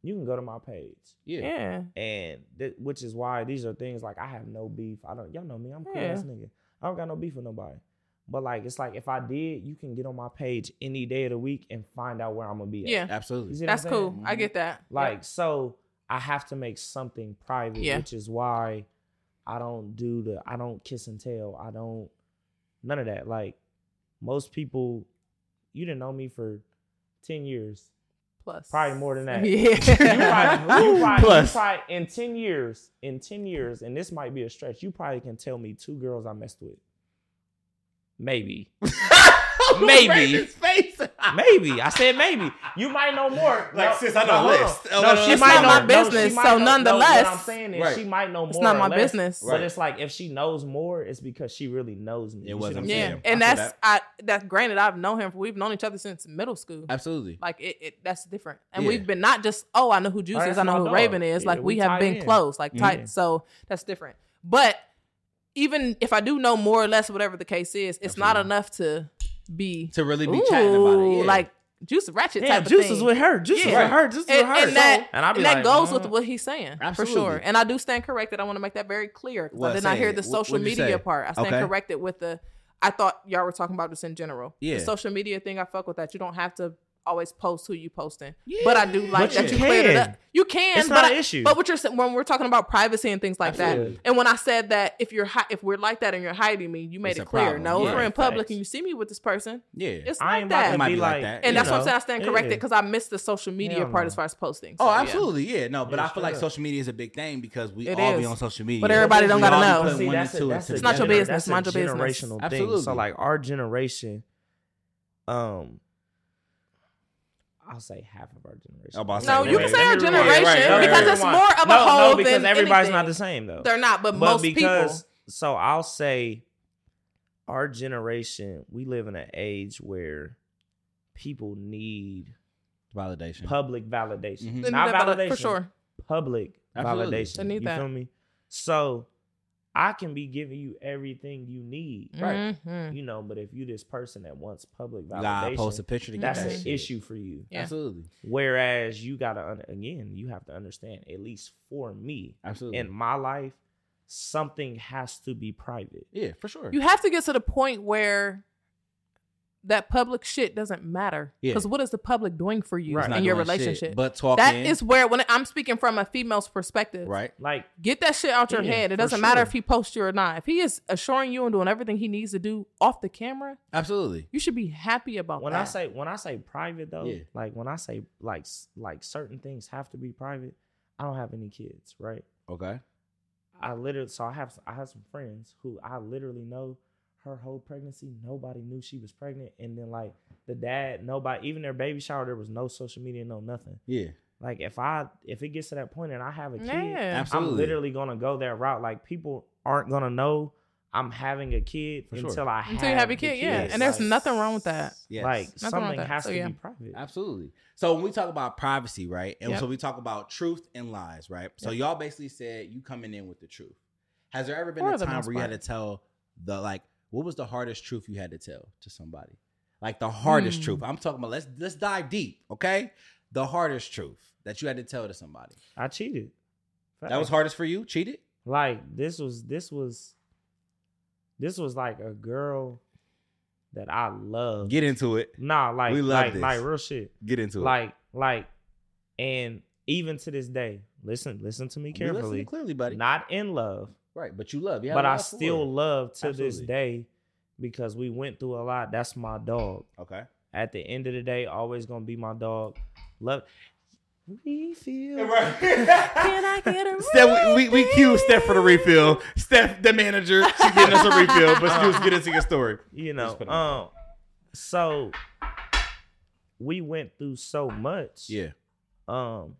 you can go to my page. Yeah. Yeah. and th- which is why these are things like I have no beef. I don't y'all know me. I'm cool Yeah. ass nigga. I don't got no beef with nobody. But like it's like if I did, you can get on my page any day of the week and find out where I'm gonna be at. Yeah. You Absolutely. see That's I'm saying? cool. I mm-hmm. get that. Like so I have to make something private, Yeah. which is why I don't do the I don't kiss and tell. I don't none of that. Like most people you didn't know me for 10 years. Plus. Probably more than that. Yeah. You probably, you probably, Plus. you probably in 10 years, in 10 years, and this might be a stretch, you probably can tell me two girls I messed with. Maybe. Maybe. Maybe. I said maybe. You might know more. Like, sis, I know less. on. list. Oh, No, no, she might know my business, she might so know- nonetheless- No, what I'm saying is Right. she might know more. It's not my less, business. But Right. it's like if she knows more, it's because she really knows me. It You see what wasn't I'm. Yeah, saying? and I that's that. I. That's granted. I've known him. We've known each other since middle school. Absolutely. Like it, it that's different. And Yeah. we've been not just oh I know who Juice Oh, is. I know who dog. Raven is. Yeah, like we we, have been close, like tight. Mm-hmm. So that's different. But even if I do know more or less, whatever the case is, it's not enough to be To really be chatting about it. Yeah. like Juice Ratchet Yeah, type Juice of thing. is with her. Juice is with her. Juice is and, with her. and that, and I'll and that like, goes with mm-hmm. what he's saying Absolutely. for sure. And I do stand corrected. I want to make that very clear 'cause What, I did not hear the social what'd media say? part. I stand Okay. corrected with the. I thought y'all were talking about this in general. Yeah. The social media thing, I fuck with that. You don't have to always post who you posting, but I do like But that you you cleared it up. You can, It's but not I- an issue. But what you're saying when we're talking about privacy and things like Absolutely. that, and when I said that if you're hi- if we're like that and you're hiding me, you made It's it clear. problem. No, if Yeah. we're in public Facts. and you see me with this person, Yeah. it's I like that. to might be be like like, that. And you that's what I'm saying. I stand corrected because I missed the social media Hell part no. as far as posting. Oh, So, yeah. absolutely. Yeah. No, but Yeah, I feel like social media is a big thing because we all be on social media. But everybody don't gotta all know. See, that's and a, two that's a together. It's not your business. That's a Mind your business. generational thing. Absolutely. So like our generation, um, I'll say half of our generation. I'm about to No, say, you wait, can say our generation right, right, because right. it's more of a no, whole no, because than everybody's not the same though. They're not, but, but most because people. so I'll say our generation, we live in an age where people need Validation. public validation, Mhm. Not validation for sure. Public Absolutely. validation. They need you that. feel me? So I can be giving you everything you need, Right. Mhm. you know. But if you this person that wants public You gotta post a picture to get that's that an shit. issue for you. Yeah. Absolutely. Whereas you gotta again, you have to understand. At least for me, Absolutely. in my life, something has to be private. yeah, for sure. You have to get to the point where that public shit doesn't matter. Yeah. Because what is the public doing for you Right. In your doing shit, relationship? but talking. that is where when I'm speaking from a female's perspective. right. Like Get that shit out your Yeah, head. It doesn't matter sure. if he posts you or not. If he is assuring you and doing everything he needs to do off the camera, Absolutely. you should be happy about when that. I say when I say private though, Yeah. like when I say like like certain things have to be private. I don't have any kids, right? Okay. I literally so I have I have some friends who I literally know her whole pregnancy nobody knew she was pregnant and then like the dad nobody even their baby shower there was no social media no nothing Yeah. like if I if it gets to that point and I have a kid Yeah. I'm literally gonna go that route like people aren't gonna know I'm having a kid For sure. until I have you have a the kid, yeah. kids. And there's Like, nothing wrong with that. Yes. like Nothing something with that. has So, to yeah. be private Absolutely. So when we talk about privacy, right? And Yep. so we talk about truth and lies, right? So y'all basically said you coming in with the truth. Has there ever been For a time most where you had to tell the like what was the hardest truth you had to tell to somebody? Like the hardest Hmm. truth. I'm talking about let's let's dive deep, okay? The hardest truth that you had to tell to somebody. I cheated That was hardest for you? Cheated? like this was this was this was like a girl that I love. Get into it. nah, like We love like this. like real shit. Get into it. Like like and even to this day, listen listen to me We listening carefully. clearly, buddy. Not in love, right, but you love. You but I still her. love to this day because we went through a lot. That's my dog. Okay. At the end of the day, always gonna be my dog. Love refill. Can I get a refill? Steph, we, we cue Steph for the refill. Steph, the manager, she's getting us a refill, but Stu, get into your story. you know Just um so we went through so much Yeah. um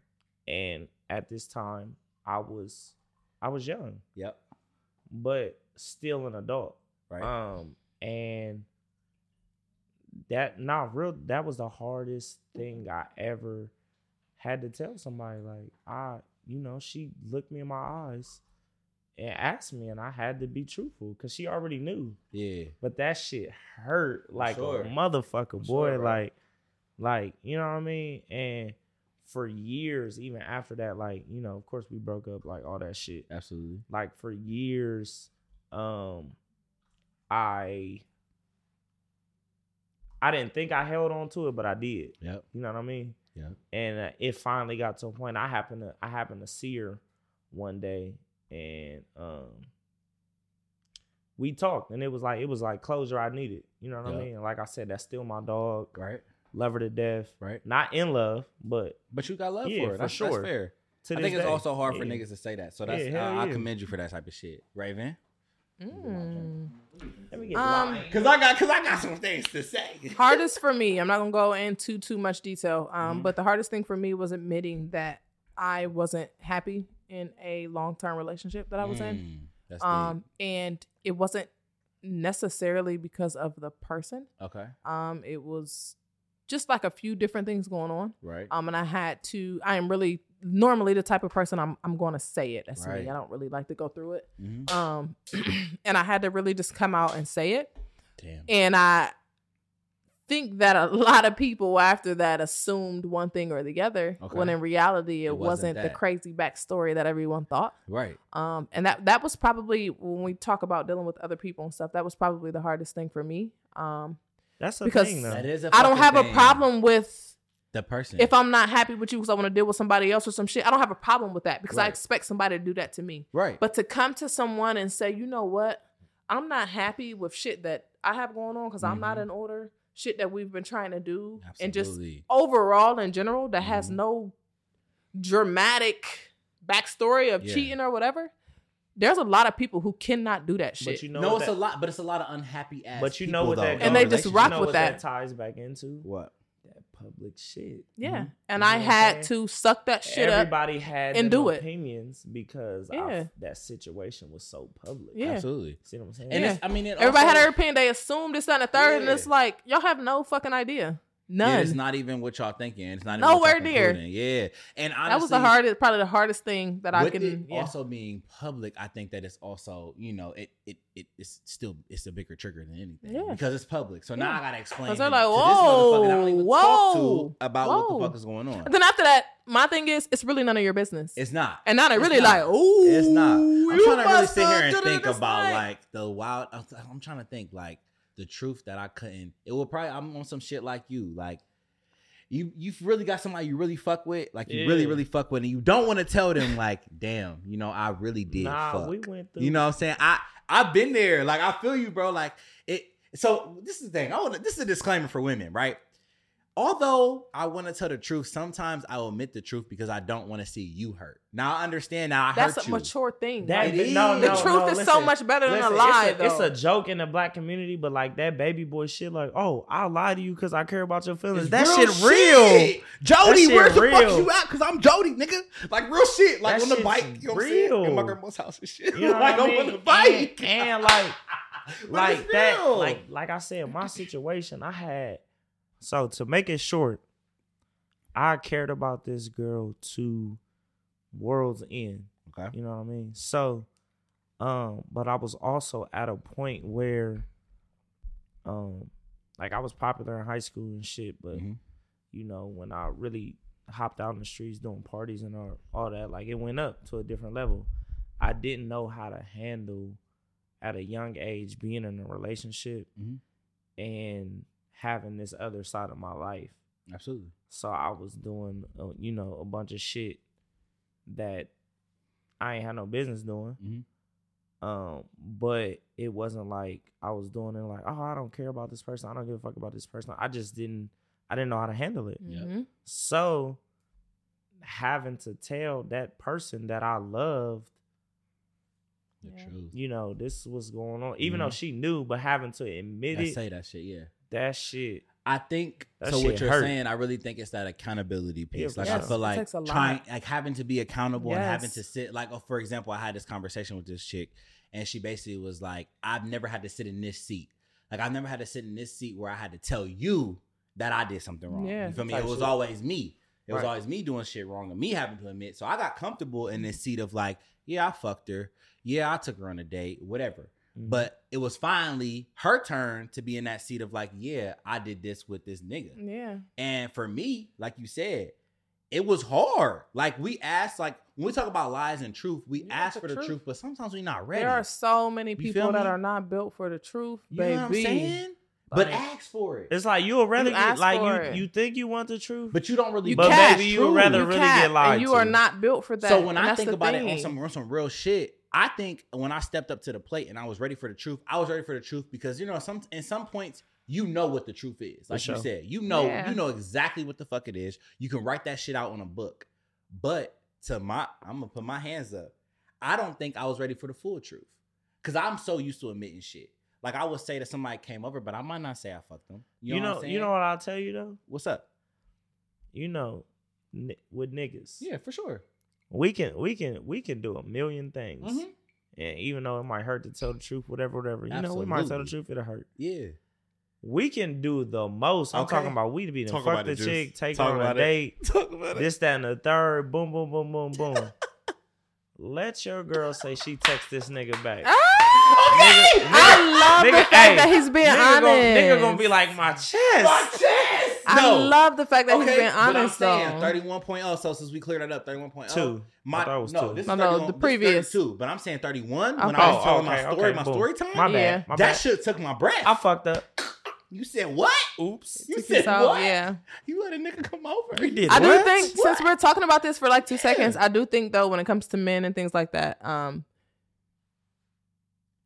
and at this time i was i was young Yep. but still an adult Right. um and that not real that was the hardest thing i ever had to tell somebody like i you know she looked me in my eyes and asked me and i had to be truthful because she already knew yeah. but that shit hurt like sure. a motherfucker, boy. sure, like, like you know what I mean. And for years, even after that, like you know, of course we broke up, like all that shit. Absolutely. Like for years, um, I, I didn't think I held on to it, but I did. Yep. You know what I mean? Yeah. And uh, it finally got to a point. I happened to, I happened to see her one day, and um, we talked, and it was like, it was like closure I needed. You know what Yeah. I mean? And like I said, that's still my dog. Right. Love her to death. Right. Not in love, but But you got love Yeah, for it. for That's, sure. That's fair. I this think it's day. also hard for Yeah. niggas to say that. So that's Yeah, hell I, I commend you for that type of shit, Raven. Mm. Let me get Um. Cause I got cause I got some things to say. hardest for me i'm not gonna go into too much detail um Mhm. but the hardest thing for me was admitting that i wasn't happy in a long-term relationship that i was in Mm, That's um and it wasn't necessarily because of the person. Okay. um it was just like a few different things going on Right. um and i had to i am really normally the type of person i'm, I'm going to say it that's Right. me i don't really like to go through it Mhm. um and i had to really just come out and say it Damn. and I think that a lot of people after that assumed one thing or the other, Okay. when in reality it, It wasn't wasn't, the crazy backstory that everyone thought. Right. Um, and that that was probably when we talk about dealing with other people and stuff. That was probably the hardest thing for me. Um, That's the because thing, though. That is a I don't fucking have a problem with The person. if I'm not happy with you because I want to deal with somebody else or some shit. I don't have a problem with that because I expect somebody to do that to me. right. But to come to someone and say, you know what, I'm not happy with shit that I have going on because I'm not Mhm. in order. Shit that we've been trying to do, and just overall in general that has Mhm. no dramatic backstory of Yeah. cheating or whatever. There's a lot of people who cannot do that shit. but you know no, it's that, a lot, but it's a lot of unhappy ass. But you know what though, that And they just rock you know with what that. ties back into What? that public shit. yeah, Mhm. and You I know what I'm had to suck that shit up. Everybody had and them do it. opinions because I- Yeah. that situation was so public. Yeah. Absolutely. See what I'm saying? And Yeah. it's, I mean, it Everybody also, had their opinion. They assumed this, that, and the third, and it's like y'all have no fucking idea. None. It's not even what y'all thinking. It's not even Nowhere near. Yeah, and honestly, that was the hardest, probably the hardest thing that I can. yeah. also being public, I think that it's also you know it it, it it's still it's a bigger trigger than anything Yeah. because it's public. So now I gotta explain they're like, to this I don't even whoa, whoa, about what the fuck is going on. And then after that, my thing is, it's really none of your business. It's not. and now they're really not. like, oh, It's not. I'm trying to really sit here and think about like the wild. I'm, I'm trying to think like the truth that I couldn't. It will probably. I'm on some shit like you. Like you, you've really got somebody you really fuck with. Like you really, Yeah. really fuck with, and you don't want to tell them like, damn, you know, I really did. nah, fuck. we went through. You know what I'm saying? I I've been there. Like I feel you, bro. Like it. So this is the thing. I want. This is a disclaimer for women, right? Although I want to tell the truth, sometimes I will admit the truth because I don't want to see you hurt. Now I understand. Now I That's hurt a mature thing. That It bi- is. no, The truth no, is so much better than a lie, It's a, it's a joke in the black community, but like that baby boy shit, like, oh, I'll lie to you because I care about your feelings. It's that real shit real. shit. Jody, shit where the fuck you at? Cause I'm Jody, nigga. Like real shit. Like That on the bike. You know what I'm saying? real. In my grandma's house and shit. You know like I I'm mean? on the bike. And, and, like, like that, like, like I said, my situation, I had. So to make it short, I cared about this girl to world's end. Okay. You know what I mean? So, um, but I was also at a point where, um, like I was popular in high school and shit, but Mhm. you know, when I really hopped out in the streets doing parties and all, all that, like it went up to a different level. I didn't know how to handle at a young age being in a relationship Mhm. and having this other side of my life. Absolutely. So I was doing, uh, you know, a bunch of shit that I ain't had no business doing. Mhm. Um, but it wasn't like I was doing it like, oh, I don't care about this person. I don't give a fuck about this person. I just didn't. I didn't know how to handle it. Yeah. Mhm. So having to tell that person that I loved, The Yeah. truth. you know, this was going on, even though Mhm. she knew, but having to admit I it, say that shit. Yeah. That shit. I think That so. What you're hurt. saying, I really think it's that accountability piece. for like sure. I feel like takes a lot. trying, like having to be accountable and having to sit. Like, oh, for example, I had this conversation with this chick, and she basically was like, "I've never had to sit in this seat. Like, I've never had to sit in this seat where I had to tell you that I did something wrong. Yeah. You feel me? Type It was shit. always me. It was always me doing shit wrong and me having to admit. So I got comfortable in this seat of like, yeah, I fucked her. Yeah, I took her on a date, whatever. Mhm. But it was finally her turn to be in that seat of like, yeah, I did this with this nigga. Yeah. And for me, like you said, it was hard. Like we asked, like when we talk about lies and truth, we You ask for the truth. truth, but sometimes we're not ready. There are so many people that me? are not built for the truth, you baby. know what I'm saying? But ask for it. it's like you would rather You get like you it. you think you want the truth, But you don't really. you But maybe you'd rather you really cap, get lied. And you to. are not built for that. So when and I think the about it on some on some real shit, I think when I stepped up to the plate and I was ready for the truth, I was ready for the truth because you know some in some points you know what the truth is. Like For you said, you know Yeah. you know exactly what the fuck it is. You can write that shit out on a book. But to my, I'm gonna put my hands up. I don't think I was ready for the full truth because I'm so used to admitting shit. Like I would say that somebody came over, but I might not say I fucked them. You you know, know, what I'm you know what I'll tell you though. what's up? You know, ni- with niggas, Yeah, for sure. We can we can we can do a million things. Mhm. And even though it might hurt to tell the truth, whatever, whatever, you know, we might tell the truth, it'll hurt. Yeah. We can do the most. I'm Okay. talking about we to be the Talk fuck the it, Juice. chick, take Talk her on a about it. date, Talk about this, that, and the third, boom, boom, boom, boom, boom. Let your girl say she text this nigga back. Ah! Nigga- I love the fact hey, that he's being nigga honest. Gonna, nigga gonna be like my chest. My chest. I No. love the fact that he's being but I'm honest saying though. 31.0. So since we cleared that up, 31.0. Two. My, I thought it was no, two. this No, is no, 31, the this is previous. 32, but I'm saying 31 when I was Oh, telling my story, okay, my boom. story time. My bad. Yeah. My that bad. shit took my breath. I fucked up. you said what? Oops. You said us out, what? Yeah. You let a nigga come over. We did I do what? think since we're talking about this for like two Yeah. seconds, I do think though when it comes to men and things like that, um,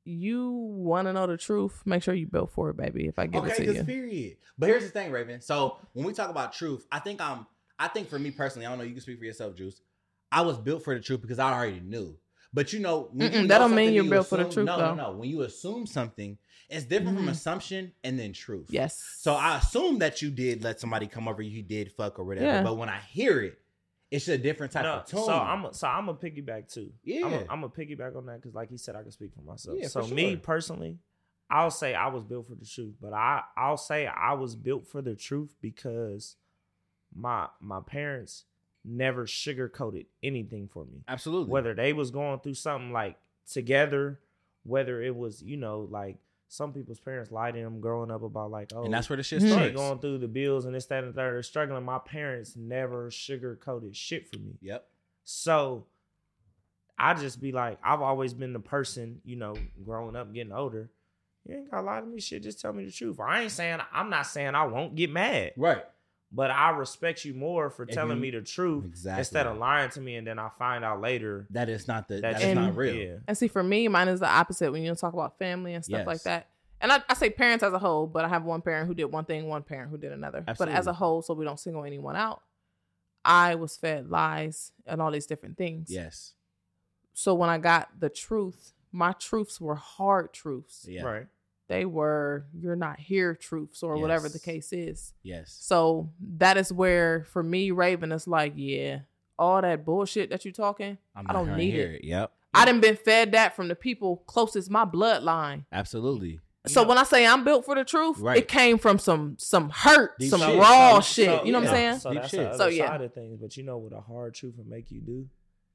you want to know the truth, make sure you built for it, baby. If I give okay, it to you, period. But here's the thing, Raven. So when we talk about truth, I think I'm. I think for me personally, I don't know. You can speak for yourself, Juice. I was built for the truth because I already knew. But you know, you know that don't mean you're you built for the truth, No, though. no, no. When you assume something, it's different from Mhm. assumption and then truth. yes. So I assume that you did let somebody come over, you did fuck or whatever. Yeah. But when I hear it, it's a different type No, of tone. so I'm so I'm a piggyback too. Yeah. I'm a, I'm a piggyback on that because, like he said, I can speak for myself. Yeah, so for me personally, I'll say I was built for the truth, but I I'll say I was built for the truth because my my parents never sugarcoated anything for me. Absolutely. Whether they was going through something like together, whether it was you know like some people's parents lied to them growing up about like oh and that's where the shit starts. going through the bills and this that and the third, struggling. My parents never sugarcoated shit for me. Yep. So I just be like, I've always been the person, you know, growing up, getting older. You ain't gotta lie to me, shit. Just tell me the truth. I ain't saying I'm not saying I won't get mad, Right. But I respect you more for If telling you- me the truth Exactly. instead of lying to me, and then I find out later That is not the. that That is And- not real. Yeah, And see, for me, mine is the opposite when you talk about family and stuff like that. And I, I say parents as a whole, but I have one parent who did one thing, one parent who did another. But as a whole, so we don't single anyone out, I was fed lies and all these different things. Yes. So when I got the truth, my truths were hard truths. Yeah. right. They were you're not here truths or whatever the case is. Yes. So that is where for me, Raven is like, yeah, all that bullshit that you're talking, I'm I don't need hear it. Yep. I done been fed that from the people closest my bloodline. Absolutely. So know- when I say I'm built for the truth, Right. it came from some some hurt, Deep some shit. raw So- shit. So, you know what I'm yeah, saying? So Deep that's shit. the other So, yeah. side of things. But you know what a hard truth will make you do?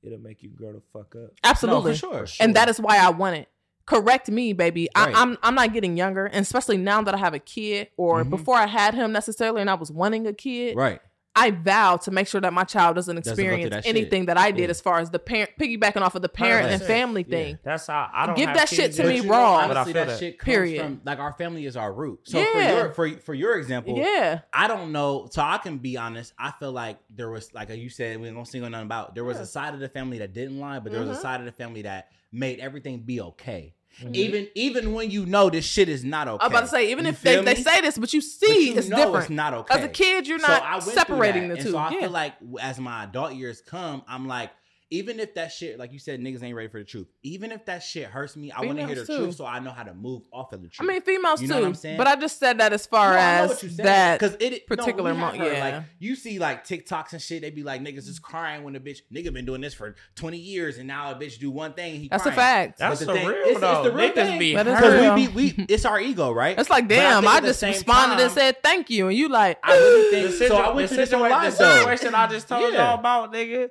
It'll make you grow the fuck up. Absolutely. No, for sure. And that is why I want it. Correct me, baby. Right. I, I'm I'm not getting younger, and especially now that I have a kid, or Mhm. before I had him necessarily, and I was wanting a kid. Right. I vow to make sure that my child doesn't Doesn't go through experience shit. anything that I did Yeah. as far as the parent piggybacking off of the parent and family Yeah. thing. That's how I don't Give have that shit to me you know, raw. But I honestly, feel that, that. shit comes Period. from like our family is our root. So Yeah. for your for for your example, Yeah. I don't know. So I can be honest. I feel like there was like you said, we ain't gonna single nothing about. There was Yeah. a side of the family that didn't lie, but there was Mhm. a side of the family that made everything be okay. Mhm. Even even when you know this shit is not okay. I'm about to say, even You if they, they say this, but you But see you it's know different. It's not okay. As a kid, you're not through separating the And two. so I yeah. feel like as my adult years come, I'm like, even if that shit, like you said, niggas ain't ready for the truth. Even if that shit hurts me, I want to hear the too. truth so I know how to move off of the truth. I mean, females You know what I'm too. saying? But I just said that as far No, as what you're saying, that. 'cause it particular no, we have mo- heard, yeah. Like you see, like TikToks and shit. They be like niggas is crying when a bitch nigga been doing this for 20 years, and now a bitch do one thing. He That's a crying. fact. That's the the thing- real it's- it's the real Niggas thing. be That is Because we be we, it's our ego, right? It's like, But I damn, I, just same responded and said thank you, and you like, I really The, think so. I the, went through different situa- the situation I just told y'all about, nigga.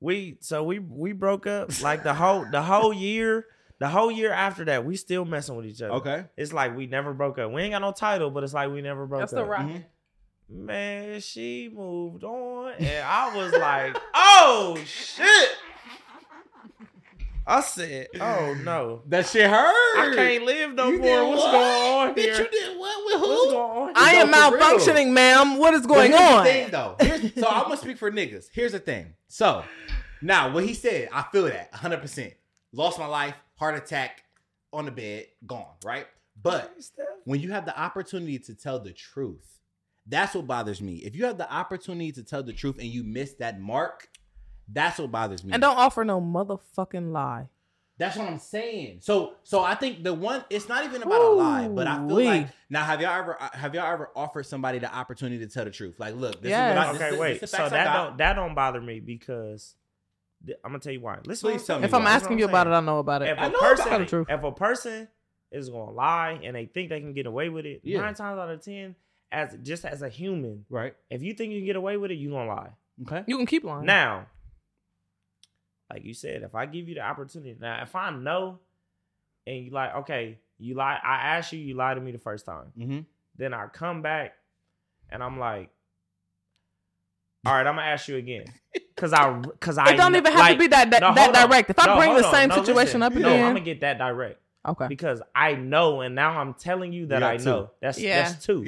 We so we we broke up like the whole the whole year. The whole year after that, we still messing with each other. Okay. It's like we never broke up. We ain't got no title, but it's like we never broke that's up. the rock. Mhm. Man, she moved on, and I was like, "Oh shit!" I said, "Oh no, That shit hurt. I can't live no You more. What's what? going on Bitch, here? you did what with who? What's going on?" I here? am No, real. malfunctioning, ma'am. What is But going here's on? The thing, though. Here's- so I'm gonna speak for niggas. Here's the thing. So now what he said, I feel that 100. percent Lost my life, heart attack, on the bed, gone. Right, but when you have the opportunity to tell the truth, that's what bothers me. If you have the opportunity to tell the truth and you miss that mark, that's what bothers me. And don't offer no motherfucking lie. That's what I'm saying. So, so I think the one, it's not even about a lie, but I feel Ooh-wee. like now have y'all ever uh, have y'all ever offered somebody the opportunity to tell the truth? Like, look, this Yes. is what I, this, okay, this, wait. This the So facts I that got. don't that don't bother me because th- I'm gonna tell you why. Listen, Please tell me If I'm why. asking you about it, I know about it. If I a know about person, the truth. if a person is gonna lie and they think they can get away with it, Yeah. nine times out of ten, as just as a human, Right. if you think you can get away with it, you gonna lie. Okay. You can keep lying. Now, like you said, if I give you the opportunity, now if I know, and you like, okay, you lie, I asked you, you lied to me the first time. Mm-hmm. Then I come back, and I'm like, all right, I'm gonna ask you again, cause I, cause I it don't even have like- to be that that, No, that direct. If I No, bring the on. same No, situation listen. up no, I'm gonna get that direct okay. because I know, and now I'm telling you that You I two. know. That's Yeah. that's two.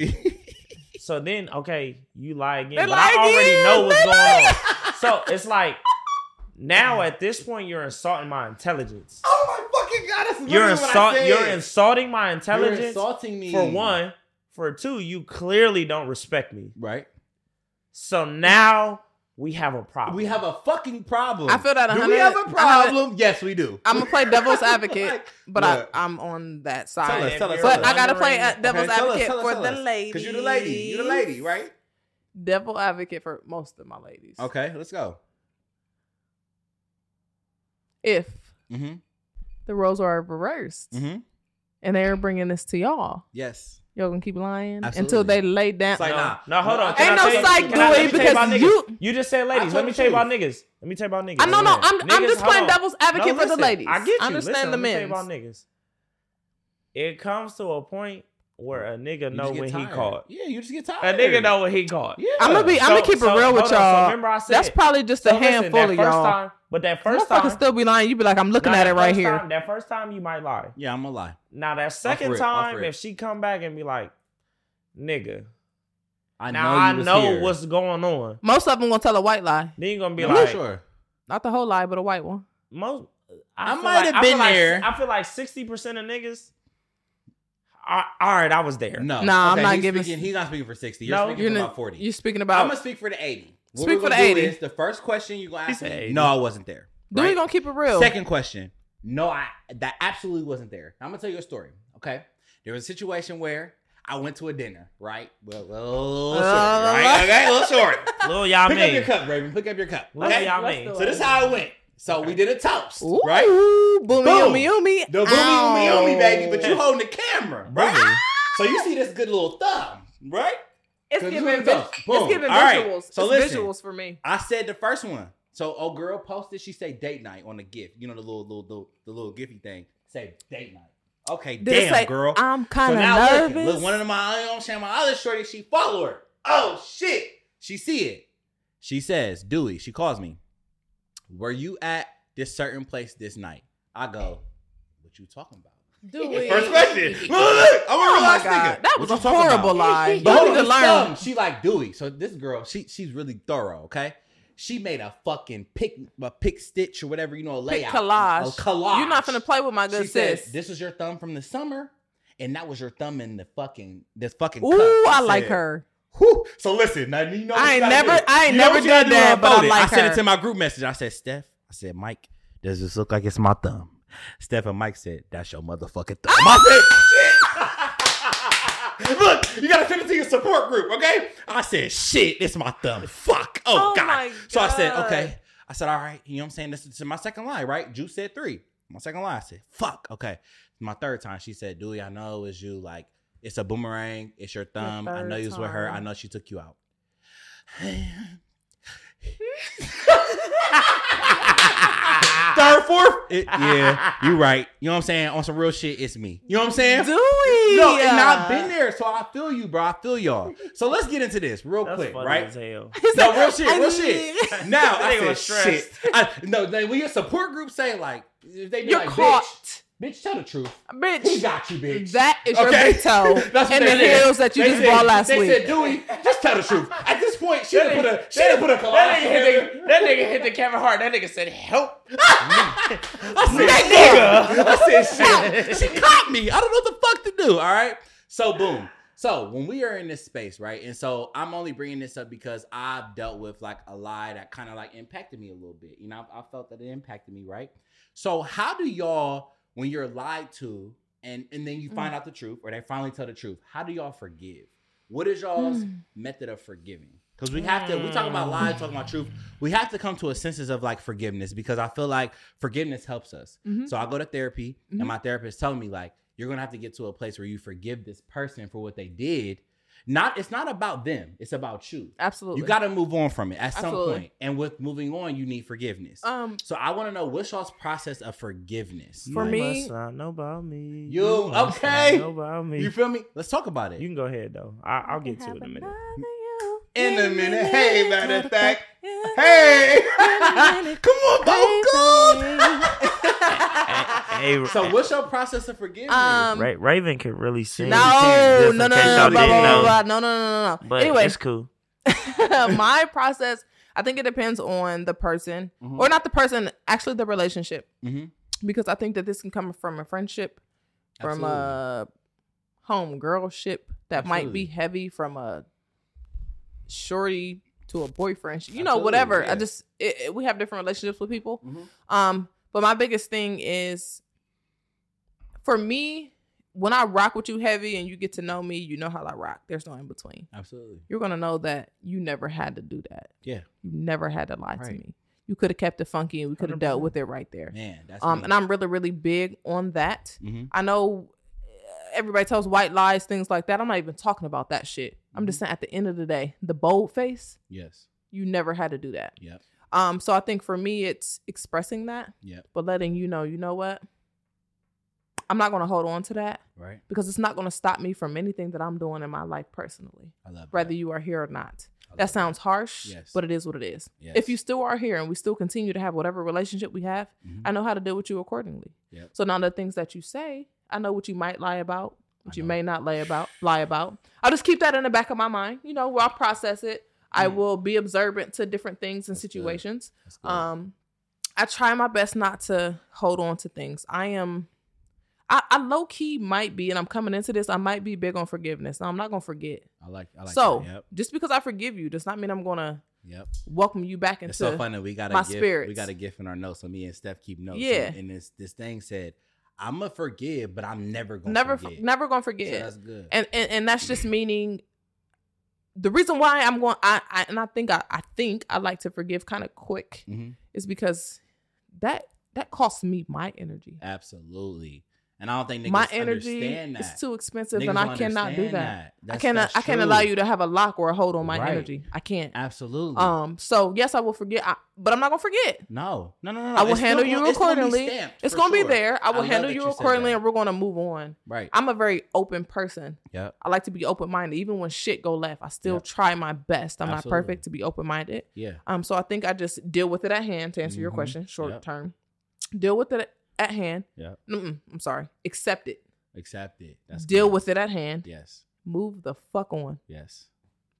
so then, okay, you lie again, They but lie I already again. know what's They going lie on. So it's like now at this point, you're insulting my intelligence. oh my fucking god! That's You're literally what I insult. You're insulting my intelligence. You're intelligence. insulting me For one, for two, you clearly don't respect me. Right. So now we have a problem. We have a fucking problem. I feel that Do we 100 have a I have it- problem? Yes, we do. I'm gonna play devil's advocate, Like, but look. I, I'm on that side. Tell side. us, tell us, but tell I gotta play uh, Okay, devil's tell us, advocate tell us, for tell the us. ladies. Cause you're the lady. You're the lady, right? Devil advocate for most of my ladies. Okay, let's go. If Mm-hmm. the roles are reversed Mm-hmm. and they're bringing this to y'all. Yes. Y'all gonna keep lying until they lay down. It's like, no, nah. no, hold on. Ain't I no tell you- psych, can I- let Dewey, me tell you because you- You just said ladies. Let me tell you about niggas. Let me tell you about niggas. I know, no, Listen, I'm I'm just playing on. devil's advocate No, for the ladies. I get you. I understand Listen, the let me tell you men. about niggas. It comes to a point where mm. a nigga know just get what he caught. Yeah, you just get tired. A nigga know what he caught. Yeah. I'm gonna be I'm So- gonna keep it so, real with hold on, so y'all. remember I said That's probably just a so listen, handful that of first y'all. Time, but that first Motherfucker time, still be lying. You be like, I'm looking at it right first here. time- that first time you might lie. Yeah, I'm gonna lie. Now that second rip, time, if she come back and be like, "Nigga," I now know I know here. what's going on. Most of them gonna tell a white lie, Then you gonna be I'm like, sure. not the whole lie, but a white one. most. I feel might like- have I feel been like- there. I feel like sixty percent of niggas. I- all right, I was there. No, Nah, I'm not he's giving- Speaking, he's not speaking for sixty. You're No, speaking You're, for not- about forty. you're speaking about. I'm gonna speak for the eighty. What Speak for the 80. is the first question you gonna ask me. No, I wasn't there. Then we gonna keep it real. Second question. No, I that absolutely wasn't there. I'm gonna tell you a story. Okay, there was a situation where I went to a dinner. Right, well, well little short, Uh, right? Okay, little short. Lil y'all Pick up your cup, Raven. Pick up your cup. Lil Okay. y'all Let's mean. do So this is how it went. So we did a toast, Ooh, right? boomy, Boom. oomy, oomy. The boomy, oomy, oomy, baby. But you holding the camera, right? Boomy. So you see this good little thumb, right? It's giving, you vis- go, boom. it's giving All right. visuals. So it's listen. visuals for me. I said the first one. So old girl posted, she say date night on the gift. You know the little little, little the little gifty thing. Say date night. Okay, Did damn say, girl. I'm so kind of now nervous. look, look, one of my you know what I'm saying, my other shorty, she follow her. Oh shit. She see it. She says, Dewey, she calls me. Were you at this certain place this night? I go, what you talking about? Dewey. First question. Look, look, look. I'm a Oh real my God. nigga. That was you a horrible about? lie. But You hold on, learn. thumb, She like Dewey. So this girl, she she's really thorough. Okay, she made a fucking pick, a pick stitch or whatever you know, a Pick layout, collage. a collage. You're not gonna play with my good She said, sis. "This was your thumb from the summer, and that was your thumb in the fucking this fucking." Ooh, cup." She I like her. Whew. So listen, now you know. I ain't never- do. I ain't You never what you gotta did do that, but I like I sent it to my group message. I said, Steph. I said, Mike, does this look like it's my thumb? Steph and Mike said, "That's your motherfucking thumb." I said, "Shit." Look, you gotta send it to your support group, okay? I said, "Shit, it's my thumb." Fuck. Oh, Oh God. my So I said, "Okay." I said, "All right." You know what I'm saying? This is my second line, right? Juice said three. My second line. I said, "Fuck." Okay. My third time, she said, "Dewey, I know it's you. Like, it's a boomerang. It's your thumb. I know you was with her. I know she took you out." Third, fourth, It- yeah, you right. You know what I'm saying? On some real shit, it's me. You know what I'm saying? Dewey. No, and I've been there, so I feel you, bro. I feel y'all. So let's get into this real That's quick, funny right? as hell. No, real shit, I real shit. Now I Nigga said shit. I, no, they, when your support group say like, if they be You're like, caught, bitch, bitch, tell the truth. He bitch. got you, bitch. That is your Okay? big toe That's what and the said. heels that you They just said- bought last they week. said, Dewey, just tell the truth. At this point, she done put a she done put a That nigga, hit the, that nigga hit the Kevin Hart. That nigga said, "Help!" I said, nigga. I said, shit. She caught me. I don't know what the fuck to do. All right. So boom. So when we are in this space, right, and so I'm only bringing this up because I've dealt with like a lie that kind of like impacted me a little bit. You know, I, I felt that it impacted me, right? So how do y'all, when you're lied to, and and then you find out the truth, or they finally tell the truth, how do y'all forgive? What is y'all's method of forgiving? Because we have to, we talk about lies, talking about truth. We have to come to a senses of like forgiveness because I feel like forgiveness helps us. Mhm. So I go to therapy, Mhm. and my therapist telling me like, you're gonna have to get to a place where you forgive this person for what they did. Not, it's not about them. It's about you. Absolutely. You got to move on from it at some Absolutely. point. And with moving on, you need forgiveness. um so I want to know what's y'all's process of forgiveness. For You me- must not know about me. You- must okay. not Know about me. You feel me? Let's talk about it. You can go ahead though. I, I'll get to it in a minute. in a minute. Hey, matter of fact. Hey, come on, Boca. Hey, So, what's your process of forgiveness? Um, Ra- Raven could really sing. No, Just no, no, no, no, blah, blah, blah, blah. no, no, no, no, no. But anyway, it's cool. my process, I think it depends on the person, Mhm. or not the person, actually the relationship, Mhm. because I think that this can come from a friendship, from a home girlship that might be heavy, from a shorty to a boyfriend, you know, Absolutely, whatever. yeah. I just it, it- we have different relationships with people. Mhm. Um, but my biggest thing is for me, when I rock with you heavy and you get to know me, you know how I rock. There's no in between. Absolutely. You're gonna know that you never had to do that. Yeah. You never had to lie to me. You could have kept it funky and we could have dealt with it right there. Man, that's Um, me. and I'm really, really big on that. Mhm. I know everybody tells white lies, things like that. I'm not even talking about that shit. I'm just saying at the end of the day, the bold face, Yes. you never had to do that. Yep. Um, so I think for me, it's expressing that, Yep. but letting you know, you know what? I'm not gonna hold on to that Right. because it's not gonna stop me from anything that I'm doing in my life personally, I love whether that. you are here or not. That sounds harsh, Yes. but it is what it is. Yes. If you still are here and we still continue to have whatever relationship we have, Mhm. I know how to deal with you accordingly. Yep. So now the things that you say, I know what you might lie about, what you may not lie about, lie about. I'll just keep that in the back of my mind. You know, where I'll process it. I Mm. will be observant to different things and That's situations. That's good. Um, I try my best not to hold on to things. I am, I, I low key might be, and I'm coming into this. I might be big on forgiveness. Now, I'm not gonna forget. I like. I like. so that. Yep. just because I forgive you does not mean I'm gonna Yep. welcome you back into. It's so funny. We got a my gift. We got a gift in our notes. So me and Steph keep notes. Yeah. And, and this this thing said, "I'm gonna forgive, but I'm never gonna Never, forget." never gonna So forget. that's good. and, and and that's just meaning the reason why I'm going I, I and I think I, I think I like to forgive kind of quick Mhm. is because that that costs me my energy. Absolutely. And I don't think niggas my energy understand that. is too expensive Niggas and I cannot do understand that. I cannot I can't allow you to have a lock or a hold on my Right. energy. I can't. Absolutely. Um so yes I will forget I, but I'm not going to forget. no, no, no, no. I will It's handle gonna- you it's gonna accordingly. stamped, It's going to sure. be there. I will love handle that you accordingly and we're going to move on. Right. I'm a very open person. Yeah. I like to be open minded. Even when shit go left, I still Yep. try my best. I'm Absolutely. not perfect to be open minded. Yeah. Um, so I think I just deal with it at hand to answer your Mhm. question, short Yep. term. Deal with it at hand. Yep. Mm-mm, I'm sorry. Accept it. Accept it. That's deal good. with it at hand. Yes. Move the fuck on. Yes.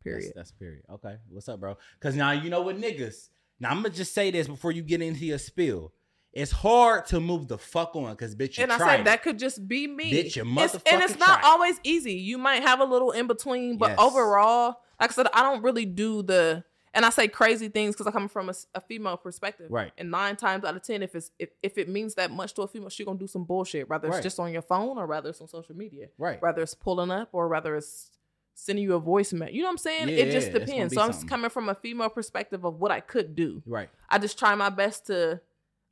Period. That's, that's period. Okay. What's up, bro? Because now you know what niggas. Now I'm gonna just say this before you get into your spill. It's hard to move the fuck on because bitch you and I said that could just be me. Bitch, you It's- and it's not always easy. You might have a little in between, but Yes. overall, like I said, I don't really do the. And I say crazy things because I come from a female perspective, Right. And nine times out of ten, if it's if, if it means that much to a female, she gonna do some bullshit, whether it's just on your phone or whether it's on social media. Right. whether it's pulling up or whether it's sending you a voicemail. You know what I'm saying? Yeah, it just yeah, depends. So I'm coming from a female perspective of what I could do. Right. I just try my best to.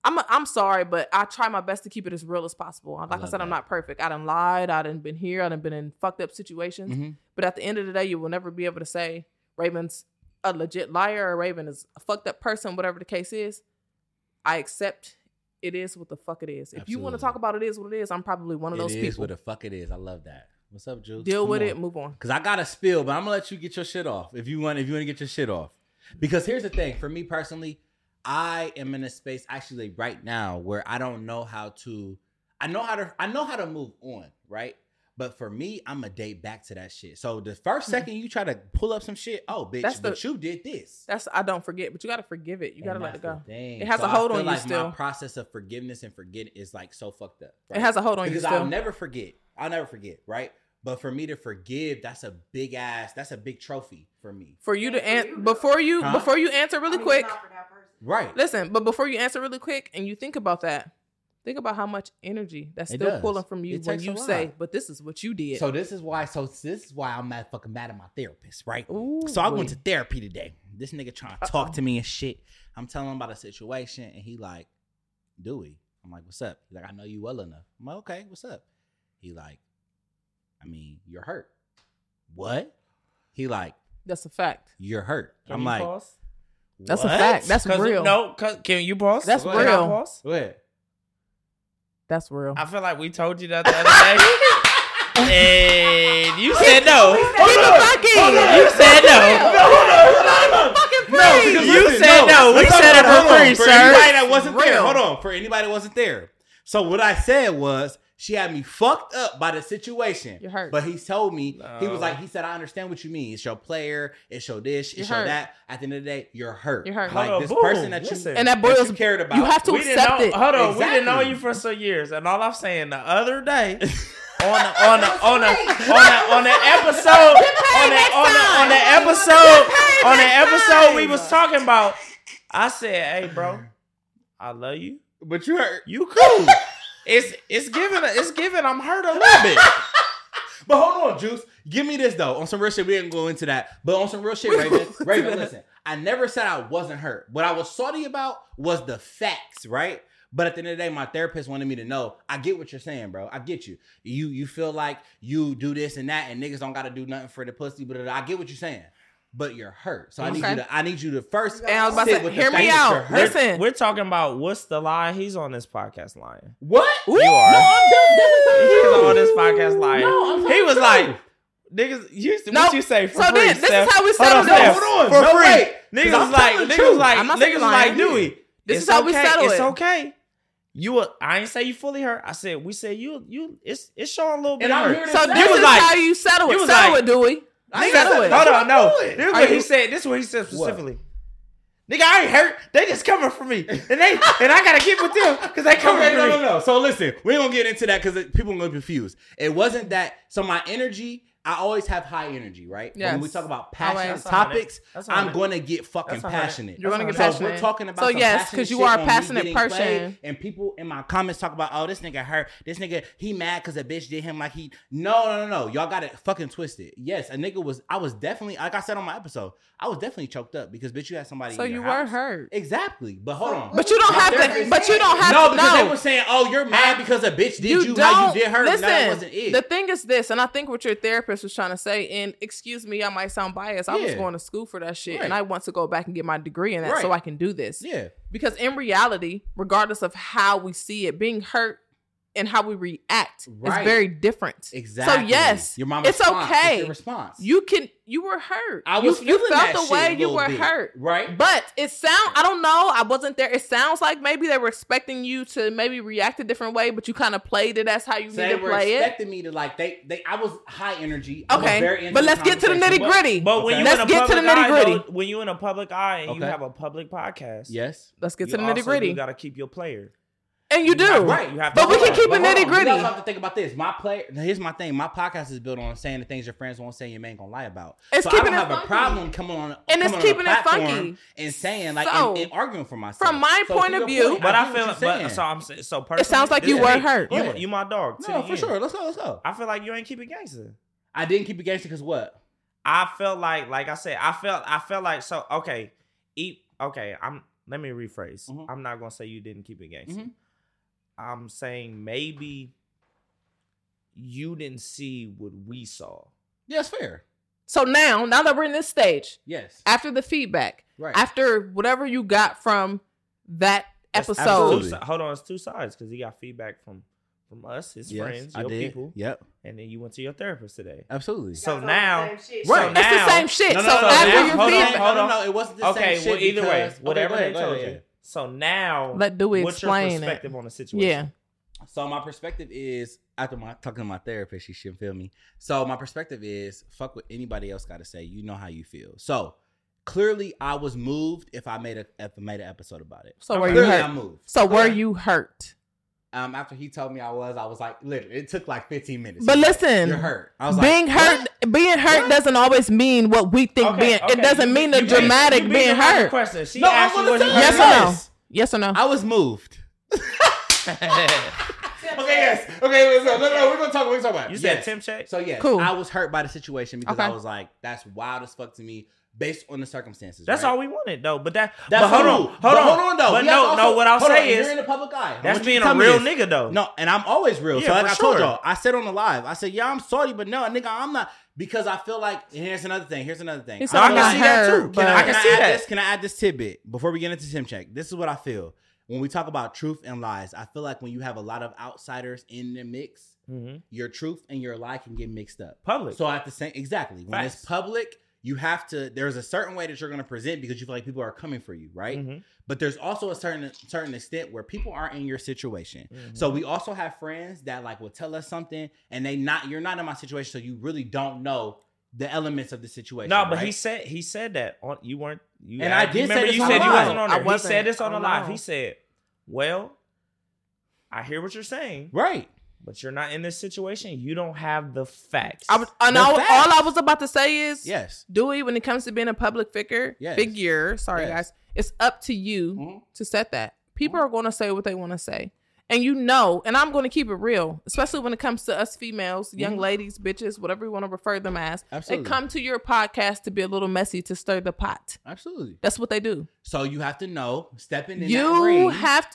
I'm a, I'm sorry, but I try my best to keep it as real as possible. Like I, love said, I'm not perfect. I done lied. I done been here. I done been in fucked up situations. Mhm. But at the end of the day, you will never be able to say Raven's a legit liar or Raven is a fucked up person, whatever the case is. I accept it is what the fuck it is. If you want to talk about it is what it is, I'm probably one of It those is people. what the fuck it is. I love that. What's up, Jules? Deal Come with on. it, move on. Cause I got a spill, but I'm gonna let you get your shit off if you want. If you want to get your shit off, because here's the thing. For me personally, I am in a space actually right now where I don't know how to. I know how to. I know how to move on, right? But for me, I'm a date back to that shit. So the first second you try to pull up some shit, oh bitch, Hmm. That's but the- you did this. That's I don't forget, but you gotta forgive it. You gotta And let it go. the. It has So a I hold feel on you like still. My process of forgiveness and forget is like so fucked up. It has a hold on you because still. I'll never forget. I'll never forget, right? But for me to forgive, that's a big ass. That's a big trophy for me, for you to Yeah, answer before you Huh? before you answer really I mean, quick. not for that person. right? Listen, but before you answer really quick and you think about that, think about how much energy that's It still does. pulling from you It when takes you say, "But this is what you did." So this is why. So this is why I'm mad fucking mad at my therapist, right? Ooh, so I boy. went to therapy today. This nigga trying to talk to me and shit. I'm telling him about a situation, and he like, Dewey. I'm like, what's up? He's like, I know you well enough. I'm like, okay, what's up? He like, I mean, you're hurt. What? He like, That's a fact. you're hurt. Can I'm you like, pause? That's a fact. That's 'Cause- real. No, 'cause- can you pause? That's Can I real. pause? Go ahead. That's real. I feel like we told you that the other day, and you said no. You said no. Fucking No, free. because You listen, said no. We let's talk said it about for hold on. free, For anybody that wasn't there, hold on. For anybody that wasn't there. So what I said was she had me fucked up by the situation. You're hurt. But he told me he was like he said I understand what you mean. It's your player. It's your this. You're It's your hurt. that. At the end of the day, you're hurt. You're hurt. Like Hold on, this boom. person that you Listen. and that that boils. you cared about. You have to we didn't accept know. it. Hold on, we didn't know you for some years, and all I'm saying the other day. on the, on the, on the, on the, on the episode, on the, on the, on the episode, on the episode we was talking about, I said, "Hey, bro, I love you. But you hurt. You cool. It's it's giving it's giving. I'm hurt a little bit. But hold on, Juice. Give me this though. On some real shit, we didn't go into that. But on some real shit, Raven, Raven, listen. I never said I wasn't hurt. What I was salty about was the facts, right? But at the end of the day, my therapist wanted me to know. I get what you're saying, bro. I get you. You you feel like you do this and that, and niggas don't got to do nothing for the pussy. But I get what you're saying. But you're hurt, so I need Okay. you to. I need you to first. And I was about to sit say, with the hear me thing that you're out. Listen. We're talking about what's the lie. He's on this podcast lying. What? Ooh. You are. No, I'm definitely He's on this podcast lying. No, I'm he was the like, niggas, you, Nope. what you say for So free? then, this is how we Hold settle on, this. Steph. Hold on, For no, free. wait. 'Cause Niggas was like, niggas was like, niggas was like, lying. Dewey. This it's is how we okay. settle it's it. okay. You, were, I ain't say you fully hurt. I said we said you, you. It's it's showing a little bit And I'm hurt. So this was is like- how you settle he it. was Settle like- it, Dewey. I ain't Settle it. Hold on, no. This is what he said. This is what he said specifically. Nigga, I ain't hurt. They just coming for me, and they and I gotta get with them because they coming Okay, for no, me. no, no. So listen, we ain't gonna get into that because people gonna be confused. It wasn't that. So my energy, I always have high energy, right? But when we talk about passionate topics, I'm gonna get fucking passionate. You're gonna get So So passionate. we're talking about So yes, because you are a passionate person. and people in my comments talk about, oh, this nigga hurt. This nigga he mad because a bitch did him like he. No, no, no, no. Y'all got it fucking twisted. Yes, a nigga was. I was definitely like I said on my episode. I was definitely choked up because bitch, you had somebody. So you were house. hurt. Exactly, but hold on. But you don't My have to. But you don't have no, to. because no. they were saying, "Oh, you're mad because a bitch did you, you how you did her." listen. no, that wasn't. The thing is this, and I think what your therapist was trying to say, and excuse me, I might sound biased. I was going to school for that shit, Right. and I want to go back and get my degree in that so I can do this. yeah, Because in reality, regardless of how we see it, being hurt and how we react Right. is very different. exactly. So yes, your mom. it's response. okay. It's your response. You can. You were hurt. I was You, you felt that the way you were bit, hurt. right? But it sound I don't know. I wasn't there. It sounds like maybe they were expecting you to maybe react a different way, but you kind of played it as how you So need they to were play it. expecting me to like they they. I was high energy. Okay, very but let's get to the nitty gritty. But when Okay. you Let's in a get to the public eye, nitty-gritty. when you in a public eye and you have a public podcast, Yes, Let's get you to the nitty gritty. You got to keep your player. And you do. right. You have to. But we can on. keep it But hold nitty-gritty. You also have to think about this. My play. Here's my thing. My podcast is built on saying the things your friends won't say. And your man gonna lie about. It's so I keeping don't it have a funky. problem coming on And it's coming on keeping it funky. and saying like So, and, and arguing for myself. from my So point of your view- But I get feel, what you're but saying. so I'm saying, so personally, it sounds like you were me. hurt. You, you my dog. no for sure. Let's go. Let's go. I feel like you ain't keeping gangster. I didn't keep it gangster because what? I felt like, like I said, I felt, I felt like so. Okay, eat. Okay, I'm. Let me rephrase. Mhm. I'm not gonna say you didn't keep it gangster. Mhm. I'm saying maybe you didn't see what we saw. Yeah, it's fair. So now, now that we're in this stage, Yes. after the feedback, Right. after whatever you got from that It's episode, absolutely. hold on, it's two sides because he got feedback from from us, his yes, friends, I your did. people, Yep. and then you went to your therapist today. Absolutely. So now- the. Right. So it's the same shit. No, no, so no, no, after now- your hold on, hold on. no, no, it wasn't the Okay, same shit. well, either way, because- okay, whatever go they ahead, go told ahead, you. yeah. So now, Let Dewey what's your explain it. perspective on the situation? yeah, So my perspective is after my talking to my therapist, she should feel me. So my perspective is fuck what anybody else got to say. You know how you feel. So clearly, I was moved if I made a if I made an episode about it. So were you clearly hurt? I moved. So were Okay. you hurt? Um, after he told me I was, I was like, literally, it took like 15 minutes. But He's like, listen, you're hurt. I was like, being hurt, what? Being hurt What? doesn't always mean what we think Okay, being. okay, It doesn't mean the dramatic you being the right hurt. Question. She No, I'm asked you gonna what Yes or no? Yes. Yes or no? I was moved. Okay, yes. Okay, so, no, no, we're gonna talk. We're gonna talk about. it. You said Yes. temp check. So yeah, Cool. I was hurt by the situation because Okay. I was like, that's wild as fuck to me based on the circumstances. That's right? all we wanted though. But that. That's but hold on. Hold But on. hold on though. But We no, also- no. What I'll hold on, say you're in the public eye. That's want you being to a real this. nigga though. No, and I'm always real. Yeah, so like for I told sure. y'all, I said on the live, I said, yeah, I'm sorry, but no, nigga, I'm not because I feel like and here's another thing. Here's another thing. He I said I I'm feel can not like- see that too. Can I, I can can I see add that. this? Can I add this tidbit before we get into temp check? This is what I feel when we talk about truth and lies. I feel like when you have a lot of outsiders in the mix, hmm your truth and your lie can get mixed up. Public. So at the same exactly when it's public, you have to. There's a certain way that you're going to present because you feel like people are coming for you, right? Mhm. But there's also a certain certain extent where people aren't in your situation. Mhm. So we also have friends that like will tell us something and they not you're not in my situation, so you really don't know the elements of the situation. No, but he said he said that on you weren't you. And I you did remember this you said the you wasn't on I there. He wasn't. he said this on I the live. know. He said, "Well, I hear what you're saying, right. But you're not in this situation. You don't have the facts." I was, and all, facts. all I was about to say is, Yes. Dewey, when it comes to being a public figure, Yes. figure, sorry Yes. guys, it's up to you Mhm. to set that. People are going to say what they want to say. And you know, and I'm going to keep it real, especially when it comes to us females, young Mhm. ladies, bitches, whatever you want to refer them as. Absolutely. They come to your podcast to be a little messy to stir the pot. Absolutely. That's what they do. So you have to know stepping in that You have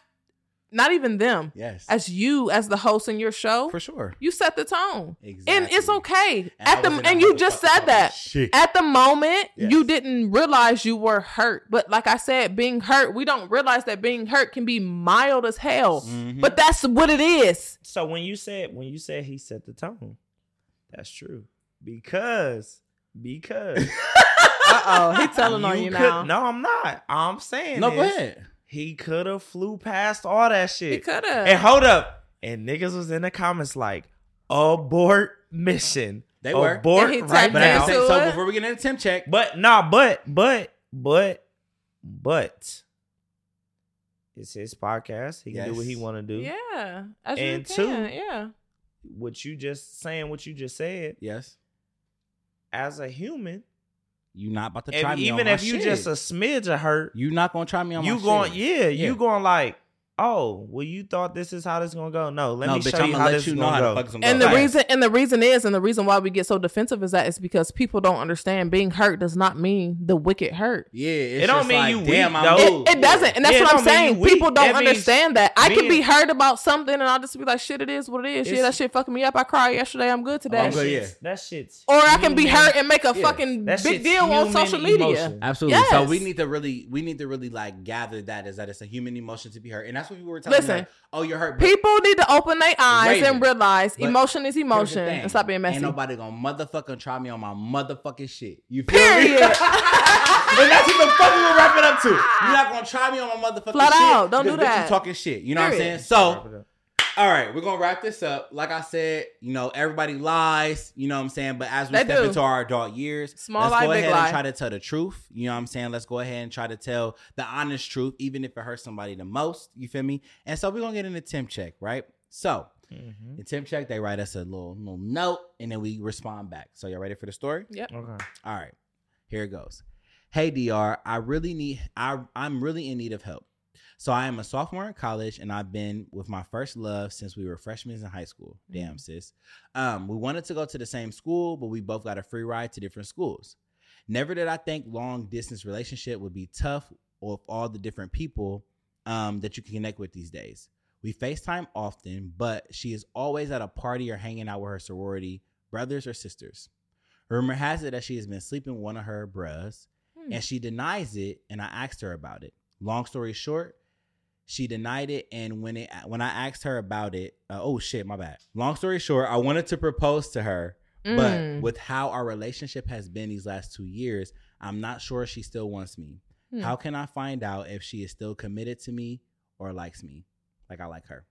not even them, Yes. as you as the host in your show, for sure. you set the tone. Exactly. And it's okay. And At the was in that and you just said talking that. shit. At the moment, you didn't realize you were hurt. But like I said, being hurt, we don't realize that being hurt can be mild as hell. Mhm. But that's what it is. So when you said when you said he set the tone, that's true. Because because Uh oh, he telling on you could- now. No, I'm not. I'm saying no, go ahead. He could have flew past all that shit. He could have. And hold up. And niggas was in the comments like, abort mission. They were. abort And right tagged But at now. into so it. before we get into temp check, But nah, but but but but it's his podcast. He can do what he want to do. yeah, And two- can. yeah. What you just saying, what you just said, yes, as a human, you not about to if- try me on even if you shit. just a smidge of hurt, you not gonna try me on you my going, shit. yeah, Yeah. you going like, oh, well, you thought this is how this is gonna go? No, let no, me bitch, show I'm you how let this you is know gonna the go. fuck gonna And go. the Right. reason and the reason is and the reason why we get so defensive is that it's because people don't understand being hurt does not mean the wicked hurt. yeah, it's It don't just mean like, you damn, weak, I though. moved. It, it doesn't, and that's Yeah, what I'm saying. People don't That understand that. I can be hurt about something, and I'll just be like, "Shit, it is what it is." Yeah, that shit fucking me up. I cried yesterday. I'm good today. I'm good, yeah. That shit's Or I can be hurt and make a Yeah. fucking That big deal on social media. emotion. Absolutely. So we need to really, we need to really like gather that is that it's a human emotion to be hurt, and that's what we were telling. me, Listen. like, oh, you're hurt. but People need to open their eyes Raven. and realize But emotion is emotion and stop being messy. Ain't nobody gonna motherfucking try me on my motherfucking shit. You feel me? Period. and that's what the fuck we were wrapping up to. You're not gonna try me on my motherfucking Flat shit. out. Don't do because bitch, that. You talking shit. You know what I'm saying? So, all right, we're gonna wrap this up. Like I said, you know, everybody lies. You know what I'm saying? But as we They step do. into our adult years, Small let's lie, go big ahead lie. and try to tell the truth. You know what I'm saying? Let's go ahead and try to tell the honest truth, even if it hurts somebody the most. You feel me? And so we're gonna get into temp check, right? So Mhm. in temp check, they write us a little little note, and then we respond back. So y'all ready for the story? Yep. Okay. All right, here it goes. Hey Dr, I really need I I'm really in need of help. So I am a sophomore in college, and I've been with my first love since we were freshmen in high school. Damn sis. Um, we wanted to go to the same school, but we both got a free ride to different schools. Never did I think long distance relationship would be tough with all the different people um, that you can connect with these days. We FaceTime often, but she is always at a party or hanging out with her sorority brothers or sisters. Rumor has it that she has been sleeping with one of her bros, Hmm. and she denies it. And I asked her about it. Long story short, she denied it. And when it when I asked her about it, uh, oh shit, my bad. Long story short, I wanted to propose to her, Mm. but with how our relationship has been these last two years, I'm not sure she still wants me. Hmm. How can I find out if she is still committed to me or likes me, like I like her?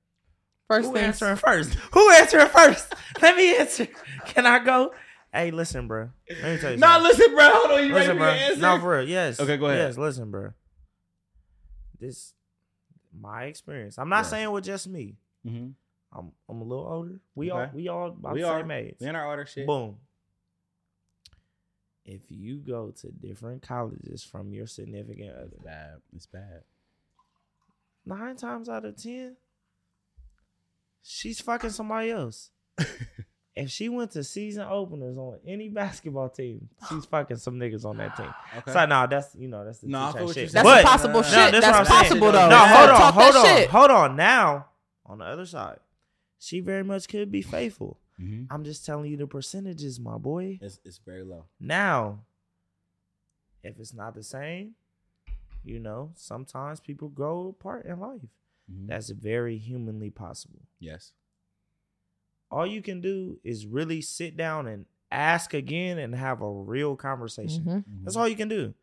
First Who things answering first? Who answering first? Let me answer. Can I go? Hey, listen, bro. Let me tell you. Nah, listen, bro. Hold on, you listen, ready bro. for your answer? No, for real. Yes. Okay, go ahead. Yes, listen, bro. This my experience. I'm not saying with just me. Mhm. I'm I'm a little older. We all we all about We the are. same age. We in our order shit. Boom. If you go to different colleges from your significant It's other, bad. It's bad. nine times out of ten, she's fucking somebody else. if she went to season openers on any basketball team, she's fucking some niggas on that team. Okay. So nah, that's you know that's the No, I touche feel what shit. That's saying. But- possible No, shit. that's That's I'm saying. possible though. No, hold on, hold on, shit. hold on. Now, on the other side, she very much could be faithful. Mhm. I'm just telling you the percentages, my boy. It's it's very low. Now, if it's not the same, you know, sometimes people grow apart in life. Mhm. That's very humanly possible. yes. All you can do is really sit down and ask again and have a real conversation. Mhm. That's all you can do.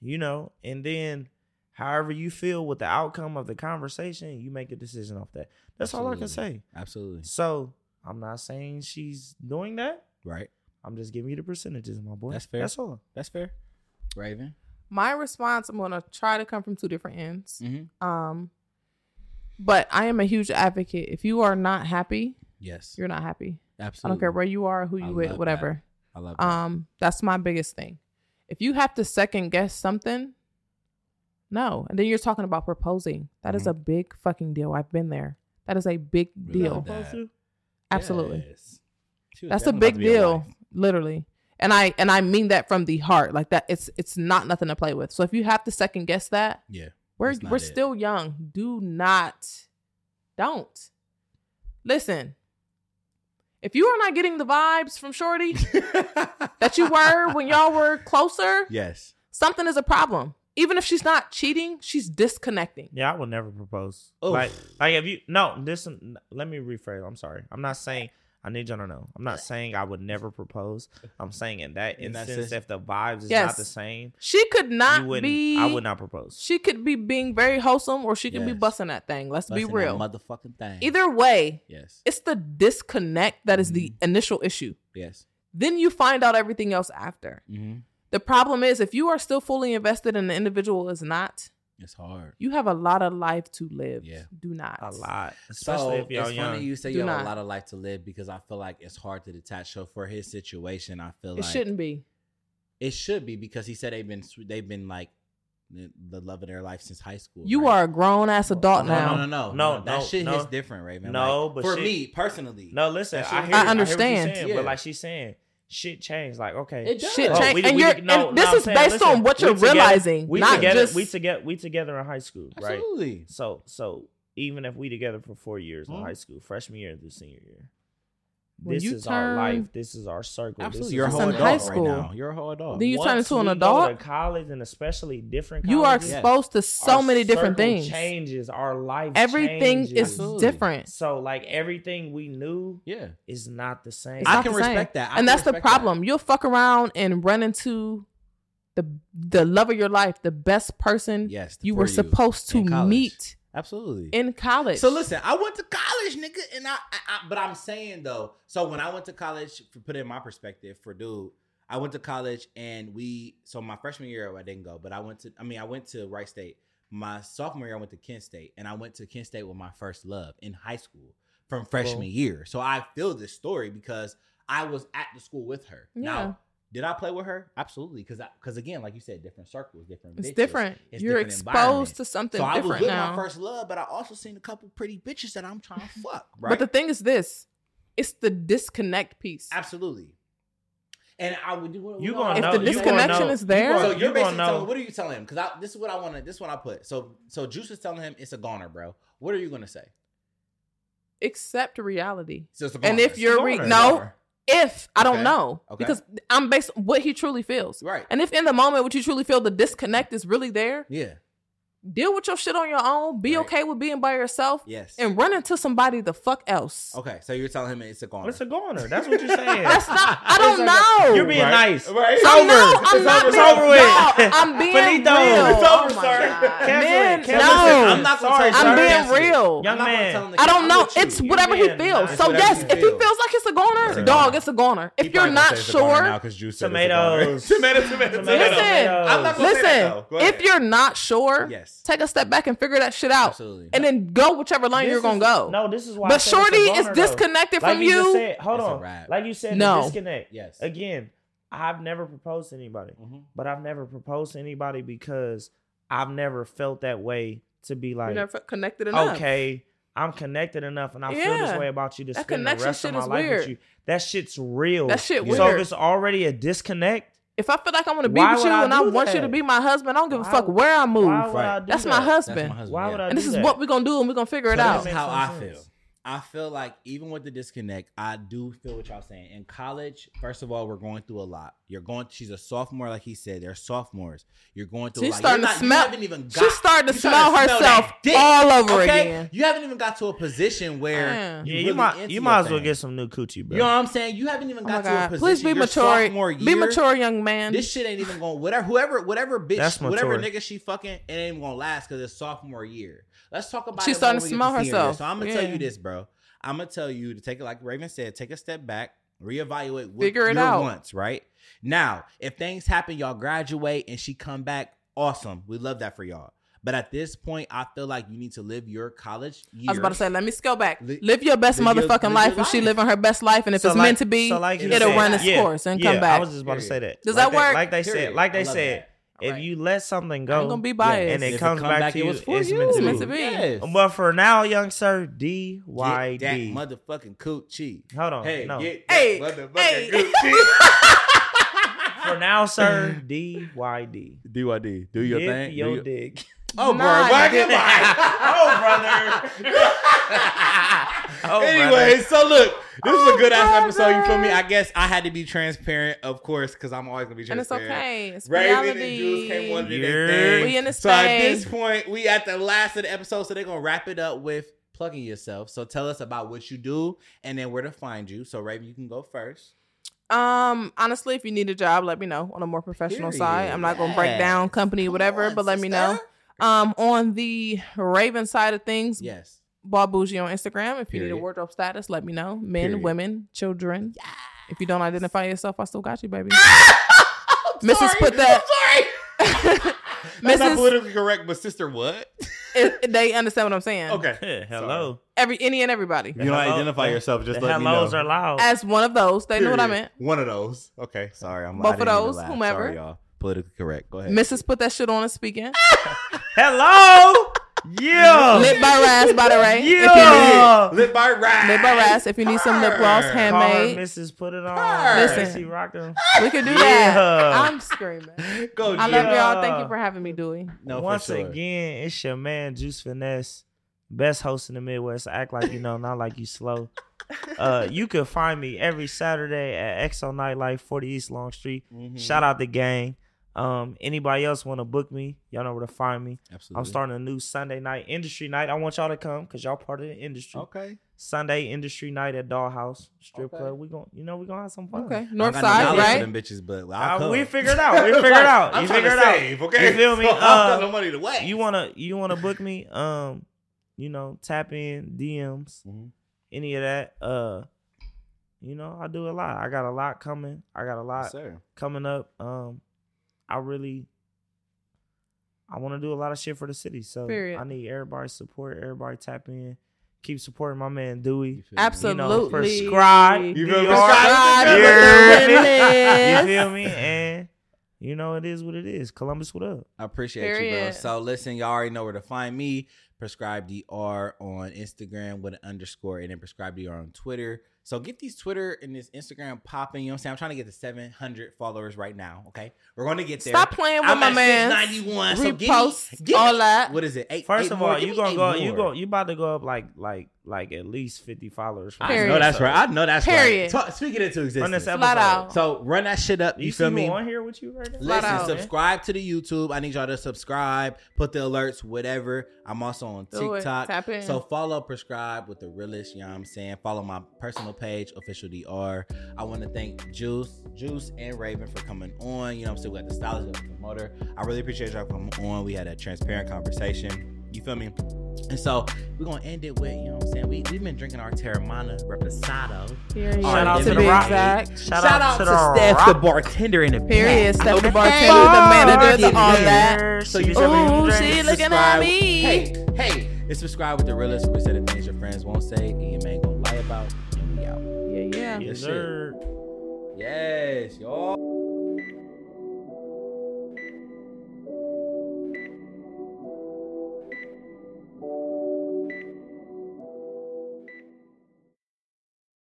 You know, and then however you feel with the outcome of the conversation, you make a decision off that. That's all I can say. Absolutely. So I'm not saying she's doing that. Right. I'm just giving you the percentages, my boy. That's fair. That's all. That's fair. Raven. My response, I'm gonna try to come from two different ends. Mm-hmm. Um, but I am a huge advocate. If you are not happy, Yes. you're not happy. Absolutely. I don't care where you are, who I you with, love whatever. I love that. Um, that's my biggest thing. If you have to second guess something, no. And then you're talking about proposing. That is Mhm. a big fucking deal. I've been there. That is a big We deal. that. Absolutely. Yes. That's a big to a deal, wife. literally. And I and I mean that from the heart. Like that it's it's not nothing to play with. So if you have to second guess that, Yeah. we're we're it. still young. Do not Don't. Listen. If you are not getting the vibes from Shorty that you were when y'all were closer, yes. something is a problem. Even if she's not cheating, she's disconnecting. Yeah, I would never propose. Oof. Like, like if you no, listen. Let me rephrase. I'm sorry. I'm not saying. I need y'all to know. I'm not saying I would never propose. I'm saying in that In that instance, sense- if the vibes is Yes. not the same, She could not wouldn't. be. I would not propose. She could be being very wholesome, or she could be busting that thing. Let's be Busting that real. motherfucking thing. Either way, Yes. it's the disconnect that is the initial issue. Yes. Then you find out everything else after. Mm-hmm. The problem is if you are still fully invested and the individual is not, It's hard. you have a lot of life to live. Yeah. Do not. A lot, So if y'all it's young. funny you say Do you have not. a lot of life to live because I feel like it's hard to detach. So for his situation, I feel It like shouldn't be. It should be because he said they've been they've been like the the love of their life since high school. You right? are a grown ass adult no, now. No, no, no, No, no. That no, shit no. is different, Raven. No, Like, but for shit- me personally, no, listen. That I hear. I I hear understand. What you're saying, Yeah. But like she's saying, shit changed. Like okay, it does. Shit Oh, change, we- and we- you're no, and no, this I'm is saying, based listen, on what you're together- realizing, we not together. just we together. We together in high school, right? So so even if we together for four years in Mhm. high school, freshman year through senior year, When this you is our life. This is our circle. Absolutely, This you're a is It's whole adult high right school. now. You're a whole adult. Then you turn into an adult, Go to college and especially different. you are colleges, exposed to so our many different things. Changes our life. Everything changes. is Absolutely. different. so like everything we knew yeah, is not the same. It's I can the same. respect that. I and that's the respect that. problem. You'll fuck around and run into the the love of your life, the best person Yes, you for were supposed to in college. meet Absolutely. in college. So listen, I went to college, nigga, and I, I, I but I'm saying though, so when I went to college, for put it in my perspective, for dude, I went to college and we, so my freshman year I didn't go, but I went to, I mean, I went to Wright State. My sophomore year I went to Kent State, and I went to Kent State with my first love in high school from freshman Well- year. So I feel this story because I was at the school with her. Yeah. Now, did I play with her? Absolutely, because because again, like you said, different circles, different. it's bitches. different. It's You're different exposed to something So I was different with now. my first love, but I also seen a couple pretty bitches that I'm trying to fuck. Right? But the thing is this. It's the disconnect piece. absolutely. And I would do. What, You what gonna If know- the you gonna disconnection is there- you So gonna- you're you basically gonna know. telling. What are you telling him? Because this is what I want to. This is what I put. So so Juice is telling him it's a goner, bro. What are you gonna say? Accept reality. So it's a And if It's you're re- goner. no, if I don't Okay. know, Okay. because I'm based on what he truly feels. right. And if in the moment what you truly feel the disconnect is really there, Yeah. Deal with your shit on your own. Be Right. okay with being by yourself, Yes. and run into somebody the fuck else. okay. So you're telling him it's a goner. It's a goner. That's what you're saying. That's not. I don't like know. a- You're being Right. nice. Right. It's I over. know, I'm it's not over. being- It's over with. Y'all, I'm being Finito. real. It's Oh over, my sir. God. Cancel Man, it. Cancel no. it. I'm not gonna sorry, tell I'm him sir. being cancel it. real. I'm Young not gonna man. tell him to I cancel- don't I'm know. with. It's You whatever he being feels. nice. So Whatever yes, you if he feel. feels like it's a goner, It's a dog, goner. it's a goner. He If you're probably not gonna say it's a sure, now 'cause Juice said it's a. Tomatoes. tomato, tomato, tomato. listen, I'm not gonna say that, listen. though. Go ahead. If you're not sure, Yes. Take a step back and figure that shit out, Absolutely. and then go whichever line This you're gonna go. No, this is why. I but it's a Shorty goner, is though. disconnected Like from you. you. Said, hold It's on. Like you said, No. disconnect. Yes. Again, I've never proposed to anybody, Mhm. but I've never proposed to anybody because I've never felt that way to be You're like, never connected enough. okay, I'm connected enough and I feel this way about you to That spend the rest of my life weird. with you. That shit's real. That shit So weird. if it's already a disconnect, If I feel like I want to be Why with you I and I do want you to be my husband, I don't give a Why fuck where I move. why would I do That's that? my That's husband. my husband. Why yeah. would I and do this is that? what we're gonna do, and we're gonna figure it So out. This is how no I sense. feel. I feel like even with the disconnect, I do feel what y'all saying. In college, first of all, we're going through a lot. You're going. She's a sophomore, like he said. They're sophomores. You're going through. She's a lot. starting You're to not- you smell- haven't even got- she's starting to you're smell that herself dick, all over okay? again. You haven't even got to a position where Yeah. you yeah, you might you might as well thing. get some new coochie, bro. You know what I'm saying? You haven't even Oh my got to a god! position. Please be your mature. sophomore Be mature, young man. This shit ain't even going. Whatever, whoever, whatever bitch, That's whatever mature. nigga she fucking, it ain't even gonna last because it's sophomore year. Let's talk about. She's it starting to we smell senior year. herself. So I'm gonna tell you this, bro. I'm gonna tell you to take it like Raven said. Take a step back, reevaluate. What Figure it out. once, right now. If things happen, y'all graduate and she come back. Awesome. We love that for y'all. But at this point, I feel like you need to live your college years. I was about to say, let me scale back. Live your best live motherfucking live life your if she life. living her best life, and if So it's like- meant to be, so like it'll said, run its yeah, course and yeah, come back. I was just about to say that. Does Like that work? Like they Period. said, like they said, that. If Right. you let something go, I'm gonna be biased. and it If comes come back to you, it you, was for it's you. meant to It's meant to be. Yes. But for now, young sir, D Y D, Get that D. motherfucking coochie. Hold on, Hey, no. get Hey, motherfucking hey. coochie. For now, sir, D Y D, D Y D, do your Dip thing. Your do your- dick. Oh, Nah, bro, bye, you- goodbye. oh, brother. Oh, anyway, so look, this is a good ass episode. You feel me? I guess I had to be transparent, of course, because I'm always gonna be transparent. and it's okay. It's Raven reality. and Juice came on to Yeah. their thing. We in the so at this point, we at the last of the episode, so they're gonna wrap it up with plugging yourself. So tell us about what you do and then where to find you. So Raven, you can go first. Um, honestly, if you need a job, let me know on a more professional side. I'm not gonna break down company, Come whatever, on, but let me know. Sister. Um, on the Raven side of things, Yes. Bob Bougie on Instagram. If you need a wardrobe status, let me know. Men, Period. women, children. If you don't identify yourself, I still got you, baby. Mrs. sorry. put that- I'm sorry. That's not politically correct, but sister, what? It- they understand what I'm saying. Okay. Hello. Every any and everybody. You don't Hello. identify yourself, just the let me know. hellos are loud. As one of those, they know what I Period. meant. One of those. Okay. Sorry. I'm Both I of didn't mean to those, whomever. Sorry, y'all. Politically correct. Go ahead. Mrs. put that shit on and speaking. Hello. Yeah. Lit by Raz, by the way. If you need- Yeah. Lit by Raz. Lit by Raz. If you need some lip gloss, Purr. Call her handmade, Mrs. Put it on. Purr. Listen. Missy rock them. we can do Yeah. that. I'm screaming. Go, I love y'all. Thank you for having me, Dewey. No, for Once sure. again, it's your man Juice Finesse, best host in the Midwest. Act like you know, not like you slow. Uh, you can find me every Saturday at Exo Nightlife, 40 East Long Street. Mhm. Shout out the gang. Um, anybody else want to book me? Y'all know where to find me. Absolutely. I'm starting a new Sunday night industry night. I want y'all to come because y'all part of the industry. Okay. Sunday industry night at Dollhouse Strip Okay. Club. We gon' you know, we gonna have some fun. Okay. I North don't got no side, right? Them bitches, but Uh, I'll come. we figured out. We figured out. I'm You trying to figured out. save, okay? You feel me? So I don't Uh, no money to waste. you wanna you wanna book me um you know tap in dms Mhm. any of that uh you know i do a lot i got a lot coming i got a lot Yes, sir. coming up um i really i want to do a lot of shit for the city so Period. i need everybody's support everybody tap in keep supporting my man dewey You feel me? Absolutely. you know prescribe You feel me? Prescribe with you feel me? you feel me and you know it is what it is columbus what up I appreciate you, bro. So listen, y'all already know where to find me. Prescribe DR on Instagram with an underscore and then prescribe DR on Twitter. So get these Twitter and this Instagram popping. You know what I'm saying? I'm trying to get to 700 followers right now. Okay. We're going to get there. Stop playing with I'm my at man. 691. So give me, give all that. What is it? Eight. First eight of all, you me gonna eight go, you more. go, you about to go up like, like, like at least fifty followers. from I know that's right. I know that's Period. right. Talk, speak it into From existence. this episode. Flat out. So run that shit up. You, You, feel see me? who on here with you right now? Flat Listen, out. subscribe to the YouTube. I need y'all to subscribe, put the alerts, whatever. I'm also on Do. TikTok. Tap in. So follow, prescribe with the realest, you know what I'm saying? Follow my personal page, official DR. I want to thank Juice, Juice and Raven for coming on. You know what I'm saying? We got the stylist, we got the promoter. I really appreciate y'all coming on. We had a transparent conversation. You feel me? And so we're gonna end it with, you know what I'm saying? We we've been drinking our Teremana Reposado. Period. Shout out to to be the Rock. exact. Shout, Shout out to Steph, the bartender in the Period. back. Steph the bartender, the manager, oh, the all that. So So you you feel? Ooh, drink. she looking at Subscribe. me. Hey, hey, it's subscribe with the realest we said the things your friends won't say and your man gonna lie about. And we out. Yeah, yeah. Yes, Yes, sir. sir. Yes, y'all.